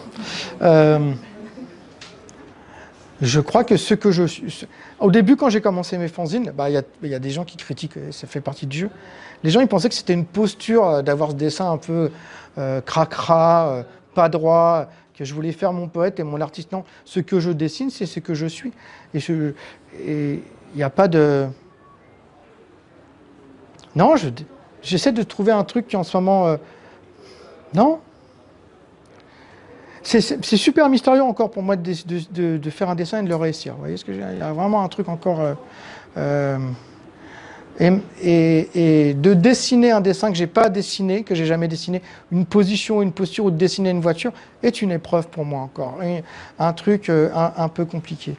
Euh... Je crois que ce que je suis. Au début, quand j'ai commencé mes fanzines, il bah, y, y, a des gens qui critiquent, ça fait partie du jeu. Les gens, ils pensaient que c'était une posture euh, d'avoir ce dessin un peu euh, cracra, euh, pas droit, que je voulais faire mon poète et mon artiste. Non, ce que je dessine, c'est ce que je suis. Et il n'y a pas de. Non, j'essaie de trouver un truc qui en ce moment. Euh... Non, c'est super mystérieux encore pour moi de, faire un dessin et de le réussir. Vous voyez ce que Il y a vraiment un truc encore. Euh, euh, et, de dessiner un dessin que j'ai pas dessiné, que j'ai jamais dessiné, une position, une posture ou de dessiner une voiture est une épreuve pour moi encore. un truc euh, un, peu compliqué.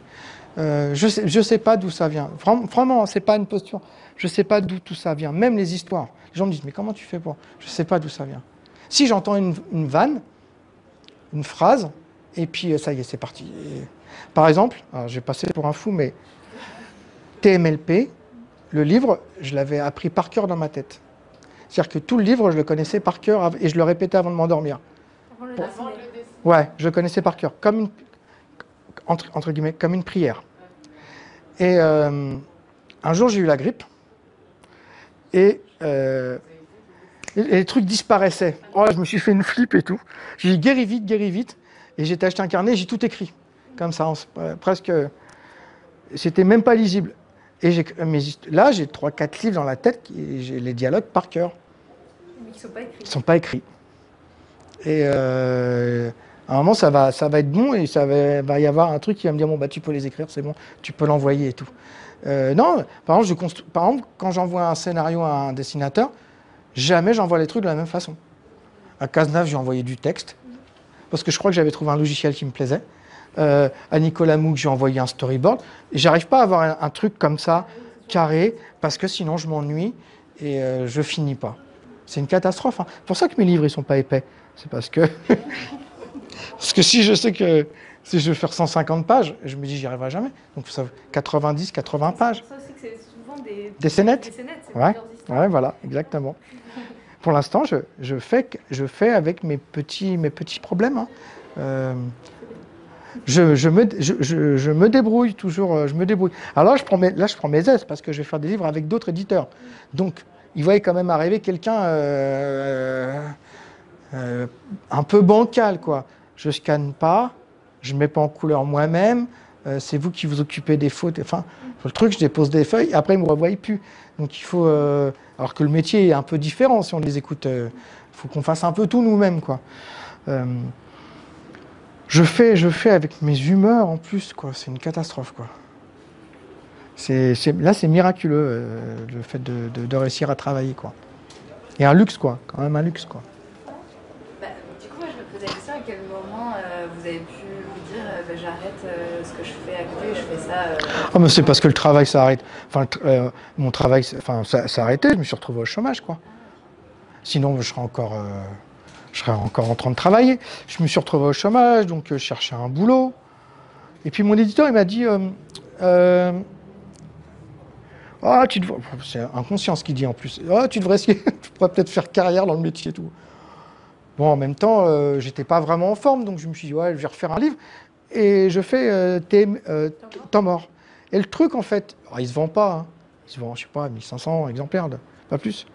Euh, je sais, je sais pas d'où ça vient. Vraiment, c'est pas une posture. Je sais pas d'où tout ça vient. Même les histoires. Les gens me disent mais comment tu fais pour Je sais pas d'où ça vient. Si j'entends une, vanne, une phrase, et puis euh, ça y est, c'est parti. Par exemple, j'ai passé pour un fou, mais TMLP, le livre, je l'avais appris par cœur dans ma tête. C'est-à-dire que tout le livre, je le connaissais par cœur et je le répétais avant de m'endormir. Pour... Ouais, je le connaissais par cœur, comme une, entre, entre, guillemets, comme une prière. Et euh, un jour, j'ai eu la grippe et euh, et les trucs disparaissaient. Oh, je me suis fait une flip et tout. J'ai dit guéris vite, guéris vite. Et j'ai acheté un carnet, j'ai tout écrit. Comme ça, euh, presque. C'était même pas lisible. Et mais là, j'ai 3-4 livres dans la tête, j'ai les dialogues par cœur. Mais ils ne sont pas écrits. Ils sont pas écrits. Et euh, à un moment, ça va, ça va être bon et ça va, va, y avoir un truc qui va me dire bon, bah, tu peux les écrire, c'est bon, tu peux l'envoyer et tout. Euh, non, par exemple, je par exemple quand j'envoie un scénario à un dessinateur, Jamais j'envoie les trucs de la même façon. À Cazenave, j'ai envoyé du texte, parce que je crois que j'avais trouvé un logiciel qui me plaisait. Euh, à Nicolas Mouk, j'ai envoyé un storyboard. J'arrive pas à avoir un, un, truc comme ça, carré, parce que sinon je m'ennuie et euh, je finis pas. C'est une catastrophe. Hein. C'est pour ça que mes livres, ils sont pas épais. C'est parce que... parce que si je sais que si je veux faire 150 pages, je me dis j'y arriverai jamais. Donc ça 90, 80 pages. Ça aussi que c'est souvent des, des scénettes. Des scénettes ouais. ouais, voilà, exactement. Pour l'instant, je, je, fais, je fais avec mes petits, mes petits problèmes. Hein. Euh, je, me, je, je, me débrouille toujours, je me débrouille. Alors là, je prends mes, là, je prends mes aises parce que je vais faire des livres avec d'autres éditeurs. Donc, il va quand même arriver quelqu'un euh, euh, un peu bancal, quoi. Je scanne pas, je mets pas en couleur moi-même. Euh, c'est vous qui vous occupez des fautes. Enfin, le truc, je dépose des feuilles, après, ils me revoient plus. Donc, il faut. Euh, alors que le métier est un peu différent si on les écoute. Il euh, faut qu'on fasse un peu tout nous-mêmes, quoi. Euh, je fais, je fais avec mes humeurs en plus, quoi. C'est une catastrophe, quoi. C'est, là, c'est miraculeux euh, le fait de, de, de, réussir à travailler, quoi. Et un luxe, quoi. Quand même un luxe, quoi. Bah, du coup, moi, je me posais la question à quel moment vous avez pu vous dire bah, j'arrête euh, ce que je fais à côté, je fais ça. Euh... Oh, mais c'est parce que le travail s'arrête. Enfin, euh, mon travail, enfin, ça arrêté. Je me suis retrouvé au chômage, quoi. Sinon, je serais encore, euh, je serais encore en train de travailler. Je me suis retrouvé au chômage, donc je cherchais un boulot. Et puis mon éditeur, il m'a dit. Ah, tu devrais... C'est inconscient ce qu'il dit en plus. Ah, tu devrais essayer, tu pourrais peut-être faire carrière dans le métier et tout. Bon, en même temps, euh, j'étais pas vraiment en forme, donc je me suis dit, ouais, je vais refaire un livre. Et je fais euh, euh, Temps mort. Et le truc, en fait, alors, il se vend pas. Hein. Il se vend, je sais pas, 1500 exemplaires, pas plus.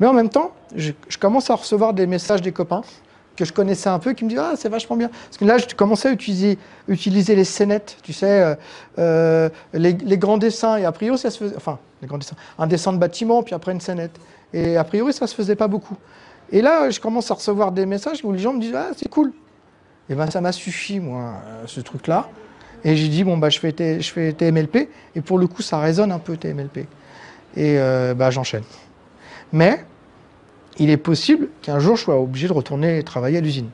Mais en même temps, je, commence à recevoir des messages des copains que je connaissais un peu qui me disent Ah, c'est vachement bien. Parce que là, je commençais à utiliser, les scénettes, tu sais, euh, euh, les, grands dessins. Et a priori, ça se faisait. Enfin, les grands dessins. Un dessin de bâtiment, puis après une scénette. Et a priori, ça se faisait pas beaucoup. Et là, je commence à recevoir des messages où les gens me disent Ah, c'est cool. Et ben, ça m'a suffi, moi, euh, ce truc-là. Et j'ai dit Bon, bah, je fais, je TMLP. Et pour le coup, ça résonne un peu TMLP. Et bah, j'enchaîne. Mais il est possible qu'un jour je sois obligé de retourner travailler à l'usine.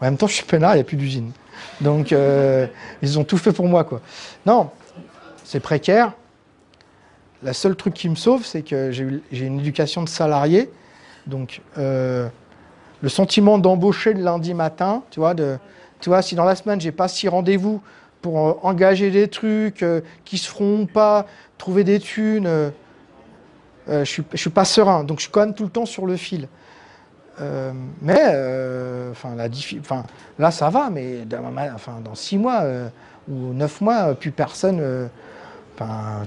En même temps, je suis peinard, il n'y a plus d'usine. Donc, euh, ils ont tout fait pour moi, quoi. Non, c'est précaire. Le seul truc qui me sauve, c'est que j'ai une éducation de salarié. Donc, euh, le sentiment d'embaucher le lundi matin, tu vois, tu vois, si dans la semaine, j'ai pas six rendez-vous pour euh, engager des trucs qui se feront pas, trouver des thunes, euh, je je suis pas serein. Donc, je suis quand même tout le temps sur le fil. Euh, mais, euh, là, ça va, mais dans, six mois ou neuf mois, plus personne.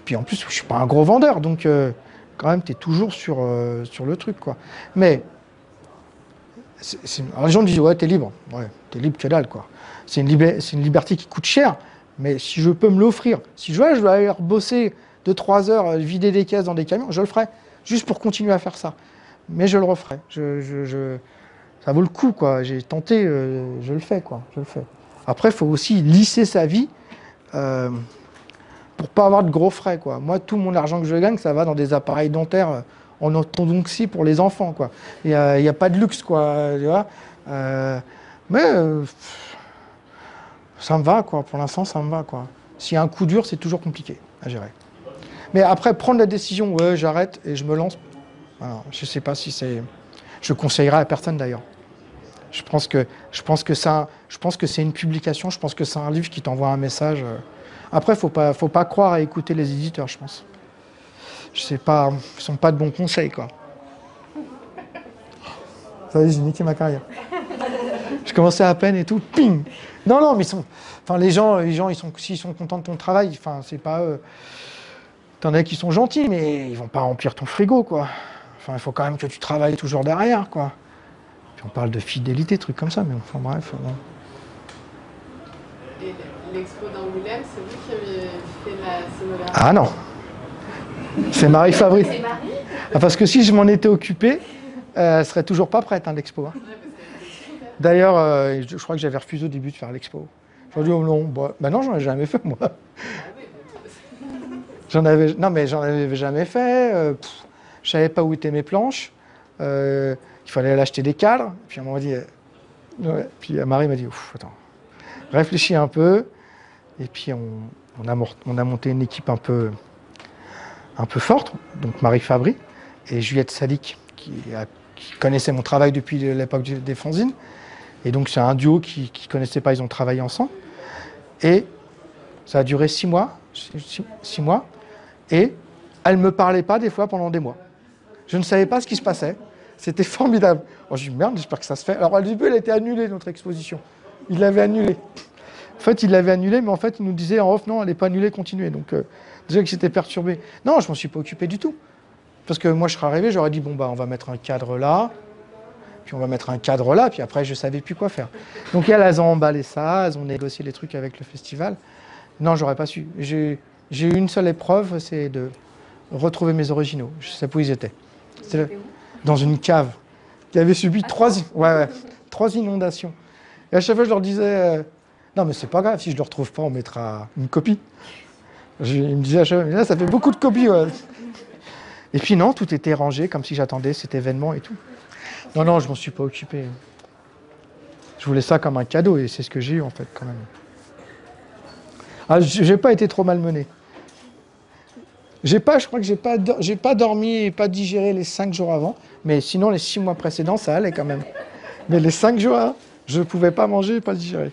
puis en plus, je suis pas un gros vendeur, donc quand même, tu es toujours sur, le truc, quoi. Mais les gens disent ouais, t'es libre. Ouais, t'es libre que dalle, quoi. C'est une, liberté qui coûte cher, mais si je peux me l'offrir, si je vois, je aller bosser 2-3 heures, euh, vider des caisses dans des camions, je le ferai, juste pour continuer à faire ça. Mais je le referai. Ça vaut le coup, quoi. J'ai tenté, euh, je le fais, quoi. Je le fais. Après, il faut aussi lisser sa vie euh, pour pas avoir de gros frais, quoi. Moi, tout mon argent que je gagne, ça va dans des appareils dentaires euh, en orthodontie pour les enfants, quoi. Il n'y a, pas de luxe, quoi. Tu vois Euh, mais euh, ça me va, quoi. Pour l'instant, ça me va, quoi. S'il y a un coup dur, c'est toujours compliqué à gérer. Mais après, prendre la décision, ouais, j'arrête et je me lance. Je ne sais pas si c'est. Je conseillerais à personne d'ailleurs. Je pense que je pense que ça, je pense que c'est une publication. Je pense que c'est un livre qui t'envoie un message. euh. Après, faut pas, faut pas croire à écouter les éditeurs, je pense. Je sais pas, ce sont pas de bons conseils, quoi. Ça y j'ai niqué ma carrière. Je commençais à peine et tout, ping. Non, non, mais ils sont, enfin les gens, les gens, ils sont, s'ils sont contents de ton travail, enfin c'est pas eux. T'en as qui sont gentils, mais ils vont pas remplir ton frigo, quoi. Enfin, il faut quand même que tu travailles toujours derrière, quoi. Puis on parle de fidélité, trucs comme ça, mais enfin bref. bon. Et l'expo d'Angoulême, c'est vous qui avez fait la scénographie Ah non C'est Marie Fabry. C'est Marie Ah, parce que si je m'en étais occupé, euh, elle serait toujours pas prête, hein, l'expo. hein. D'ailleurs, euh, je, je crois que j'avais refusé au début de faire l'expo. J'ai dit, oh non, bah, bah non, j'en ai jamais fait, moi. J'en avais, non, mais j'en avais jamais fait. euh, pff, je savais pas où étaient mes planches. euh, il fallait aller acheter des cadres. Puis on m'a dit, euh, puis euh, Marie m'a dit, Ouf, attends, réfléchis un peu. Et puis on, a, monté une équipe un peu, un forte. Donc Marie Fabry et Juliette Salic, qui, a- qui connaissait mon travail depuis l'époque des fanzines. Et donc c'est un duo qui ne connaissait pas, ils ont travaillé ensemble. Et ça a duré six mois. Six mois. Et elle ne me parlait pas des fois pendant des mois. Je ne savais pas ce qui se passait. C'était formidable. Oh, j'ai dit merde, j'espère que ça se fait. Alors au début, elle était annulée, notre exposition. Il l'avait annulée. En fait, il l'avait annulée, mais en fait, il nous disait en off, non, elle n'est pas annulée, continuez. Donc euh, déjà que j'étais perturbé. Non, je ne m'en suis pas occupé du tout. Parce que moi, je serais arrivé, j'aurais dit, bon, bah, on va mettre un cadre là, puis on va mettre un cadre là, puis après, je ne savais plus quoi faire. Donc elles, elles ont emballé ça, elles ont négocié les trucs avec le festival. Non, j'aurais pas su. J'ai j'ai eu une seule épreuve, c'est de retrouver mes originaux. Je sais pas où ils étaient. C'était dans une cave qui avait subi trois, i- ouais, ouais, trois inondations. Et à chaque fois, je leur disais, euh, non, mais c'est pas grave, si je ne le retrouve pas, on mettra une copie. Je- ils me disaient à chaque fois, Là, ça fait beaucoup de copies. ouais. Et puis non, tout était rangé comme si j'attendais cet événement et tout. Non, non, je m'en suis pas occupé. Je voulais ça comme un cadeau et c'est ce que j'ai eu en fait quand même. Ah, j- j'ai pas été trop malmené. J'ai pas, je crois que j'ai pas, j'ai pas dormi et pas digéré les cinq jours avant, mais sinon les six mois précédents ça allait quand même. Mais les cinq jours, hein, je pouvais pas manger et pas digérer.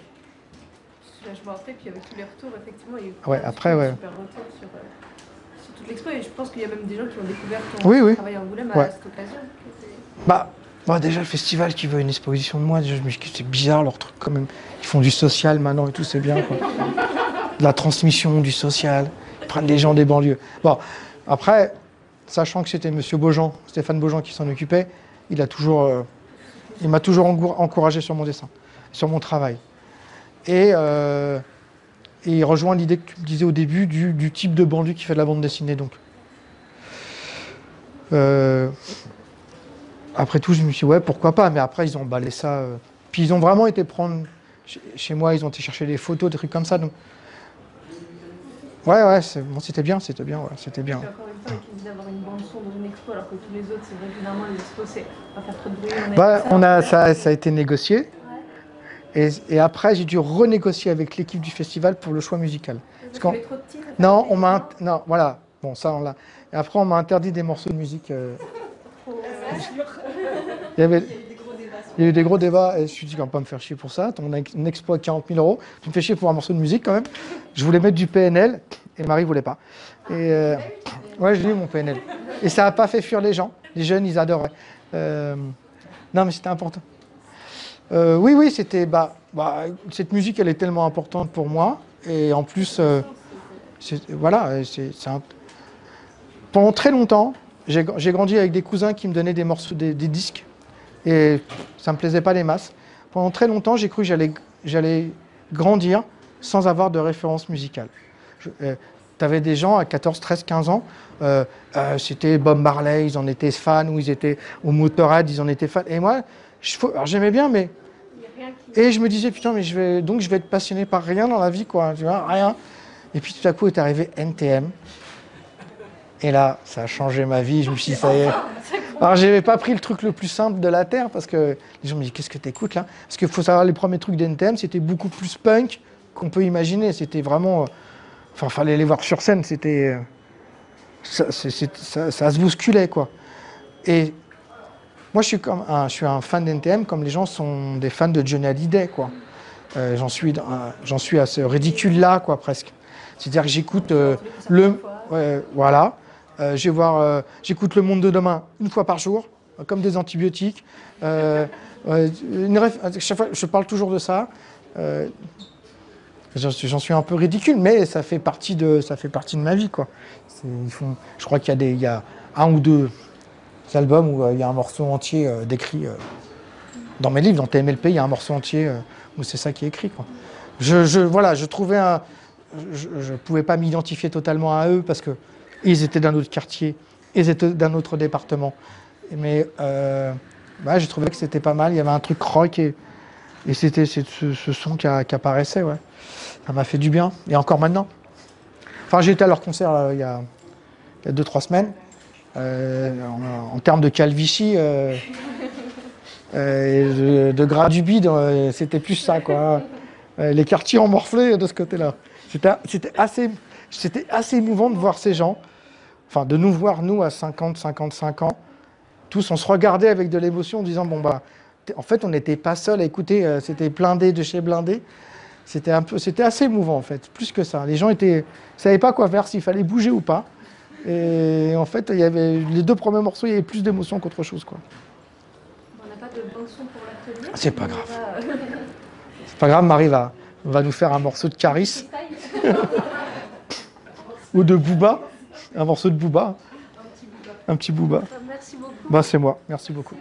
Là, je me rappelle, puis avec tous les retours, effectivement, il y a eu Ouais, après, super ouais. retours sur, euh, sur toute l'expo. Et je pense qu'il y a même des gens qui ont découvert ton Oui, oui. travail à Angoulême Ouais. à cette occasion. Bah, bah, déjà le festival qui veut une exposition de moi, déjà, je me dis que c'est bizarre leur truc quand même. Ils font du social maintenant et tout, c'est bien quoi. De la transmission, du social. Des gens des banlieues. Bon, après, sachant que c'était Monsieur Beaujean, Stéphane Beaujean qui s'en occupait, il a toujours, euh, il m'a toujours encour- encouragé sur mon dessin, sur mon travail. Et, euh, il rejoint l'idée que tu me disais au début du, type de bandu qui fait de la bande dessinée. Donc, Euh, après tout, je me suis dit, ouais, pourquoi pas. Mais après, ils ont emballé ça. Puis ils ont vraiment été prendre chez, moi, ils ont été chercher des photos, des trucs comme ça. Ouais, ouais, c'est- bon, c'était bien, c'était bien, ouais, c'était bien. Encore une fois, d'avoir une bande son dans une expo, alors que tous les autres, c'est vrai que généralement les expos, c'est pas faire trop de bruit. On Bah, comme on a, ça, ça a été négocié. Et, et après, j'ai dû renégocier avec l'équipe du festival pour le choix musical. Parce qu'on- trop petit. Non, on m'a, non, voilà. Bon, ça, on l'a. Et après, on m'a interdit des morceaux de musique. euh, Il y avait, il y a eu des gros débats et je me suis dit, va pas me faire chier pour ça. Ton exploit 40 000 euros, tu me fais chier pour un morceau de musique quand même. Je voulais mettre du PNL et Marie voulait pas. Et euh, ouais, j'ai eu mon PNL. Et ça n'a pas fait fuir les gens. Les jeunes, ils adoraient. Euh, non, mais c'était important. Euh, oui, oui, c'était. Bah, bah, cette musique, elle est tellement importante pour moi. Et en plus, euh, voilà, c'est un- pendant très longtemps, j'ai grandi avec des cousins qui me donnaient des morceaux, des disques, et ça me plaisait pas les masses. Pendant très longtemps, j'ai cru que j'allais grandir sans avoir de référence musicale. tu avais des gens à 14, 13, 15 ans, euh, euh, c'était Bob Marley, ils en étaient fans, ou ils étaient au Motorhead, ils en étaient fans. Et moi, j'aimais bien, mais et je me disais, putain, mais je vais, donc je vais être passionné par rien dans la vie, quoi, tu vois, rien. Et puis tout à coup est arrivé NTM. Et là, ça a changé ma vie. Je me suis dit, ça y est. Alors, j'avais pas pris le truc le plus simple de la Terre parce que les gens me disent, qu'est-ce que t'écoutes là? Parce qu'il faut savoir, les premiers trucs d'NTM, c'était beaucoup plus punk qu'on peut imaginer. C'était vraiment. euh, Enfin, fallait les voir sur scène. C'était. euh, Ça, se bousculait, quoi. Et moi, je suis, comme un, je suis un fan d'NTM comme les gens sont des fans de Johnny Hallyday, quoi. Euh, j'en suis, suis à ce ridicule-là, quoi, presque. C'est-à-dire que j'écoute le, voilà, voir, euh, j'écoute le Monde de demain une fois par jour, euh, comme des antibiotiques. Euh, chaque fois, je parle toujours de ça. Euh, j'en suis- un peu ridicule, mais ça fait partie de, ça fait partie de ma vie, quoi. Je crois qu'il y a un ou deux albums où euh, il y a un morceau entier euh, décrit. euh, dans mes livres, dans TMLP, il y a un morceau entier euh, où c'est ça qui est écrit. Je, voilà, je trouvais. Je ne pouvais pas m'identifier totalement à eux parce que ils étaient d'un autre quartier, ils étaient d'un autre département. Mais euh, ouais, j'ai trouvé que c'était pas mal. Il y avait un truc rock et, c'était ce, son qui, a- apparaissait. Ouais. Ça m'a fait du bien. Et encore maintenant. Enfin, j'ai été à leur concert là, il y a 2-3 semaines. Euh, en, termes de calvitie, euh, de, de gras du bide, c'était plus ça, quoi. Les quartiers ont morflé de ce côté-là. C'était assez, c'était assez émouvant de voir ces gens, enfin de nous voir, nous, à 50, 55 ans, tous, on se regardait avec de l'émotion en disant, bon, bah, en fait, on n'était pas seuls à écouter, euh, c'était blindé de chez blindé. C'était un peu, c'était assez émouvant, en fait, plus que ça. Les gens étaient, savaient pas quoi faire, s'il fallait bouger ou pas. Et en fait, il y avait, les deux premiers morceaux, il y avait plus d'émotion qu'autre chose, quoi. On n'a pas de bon son pour l'atelier. C'est pas grave. va, euh, C'est pas grave, Marie va, va nous faire un morceau de Caris. ou de Booba. Un morceau de Booba. Un petit Booba. Merci beaucoup. Bah, c'est moi. Merci beaucoup.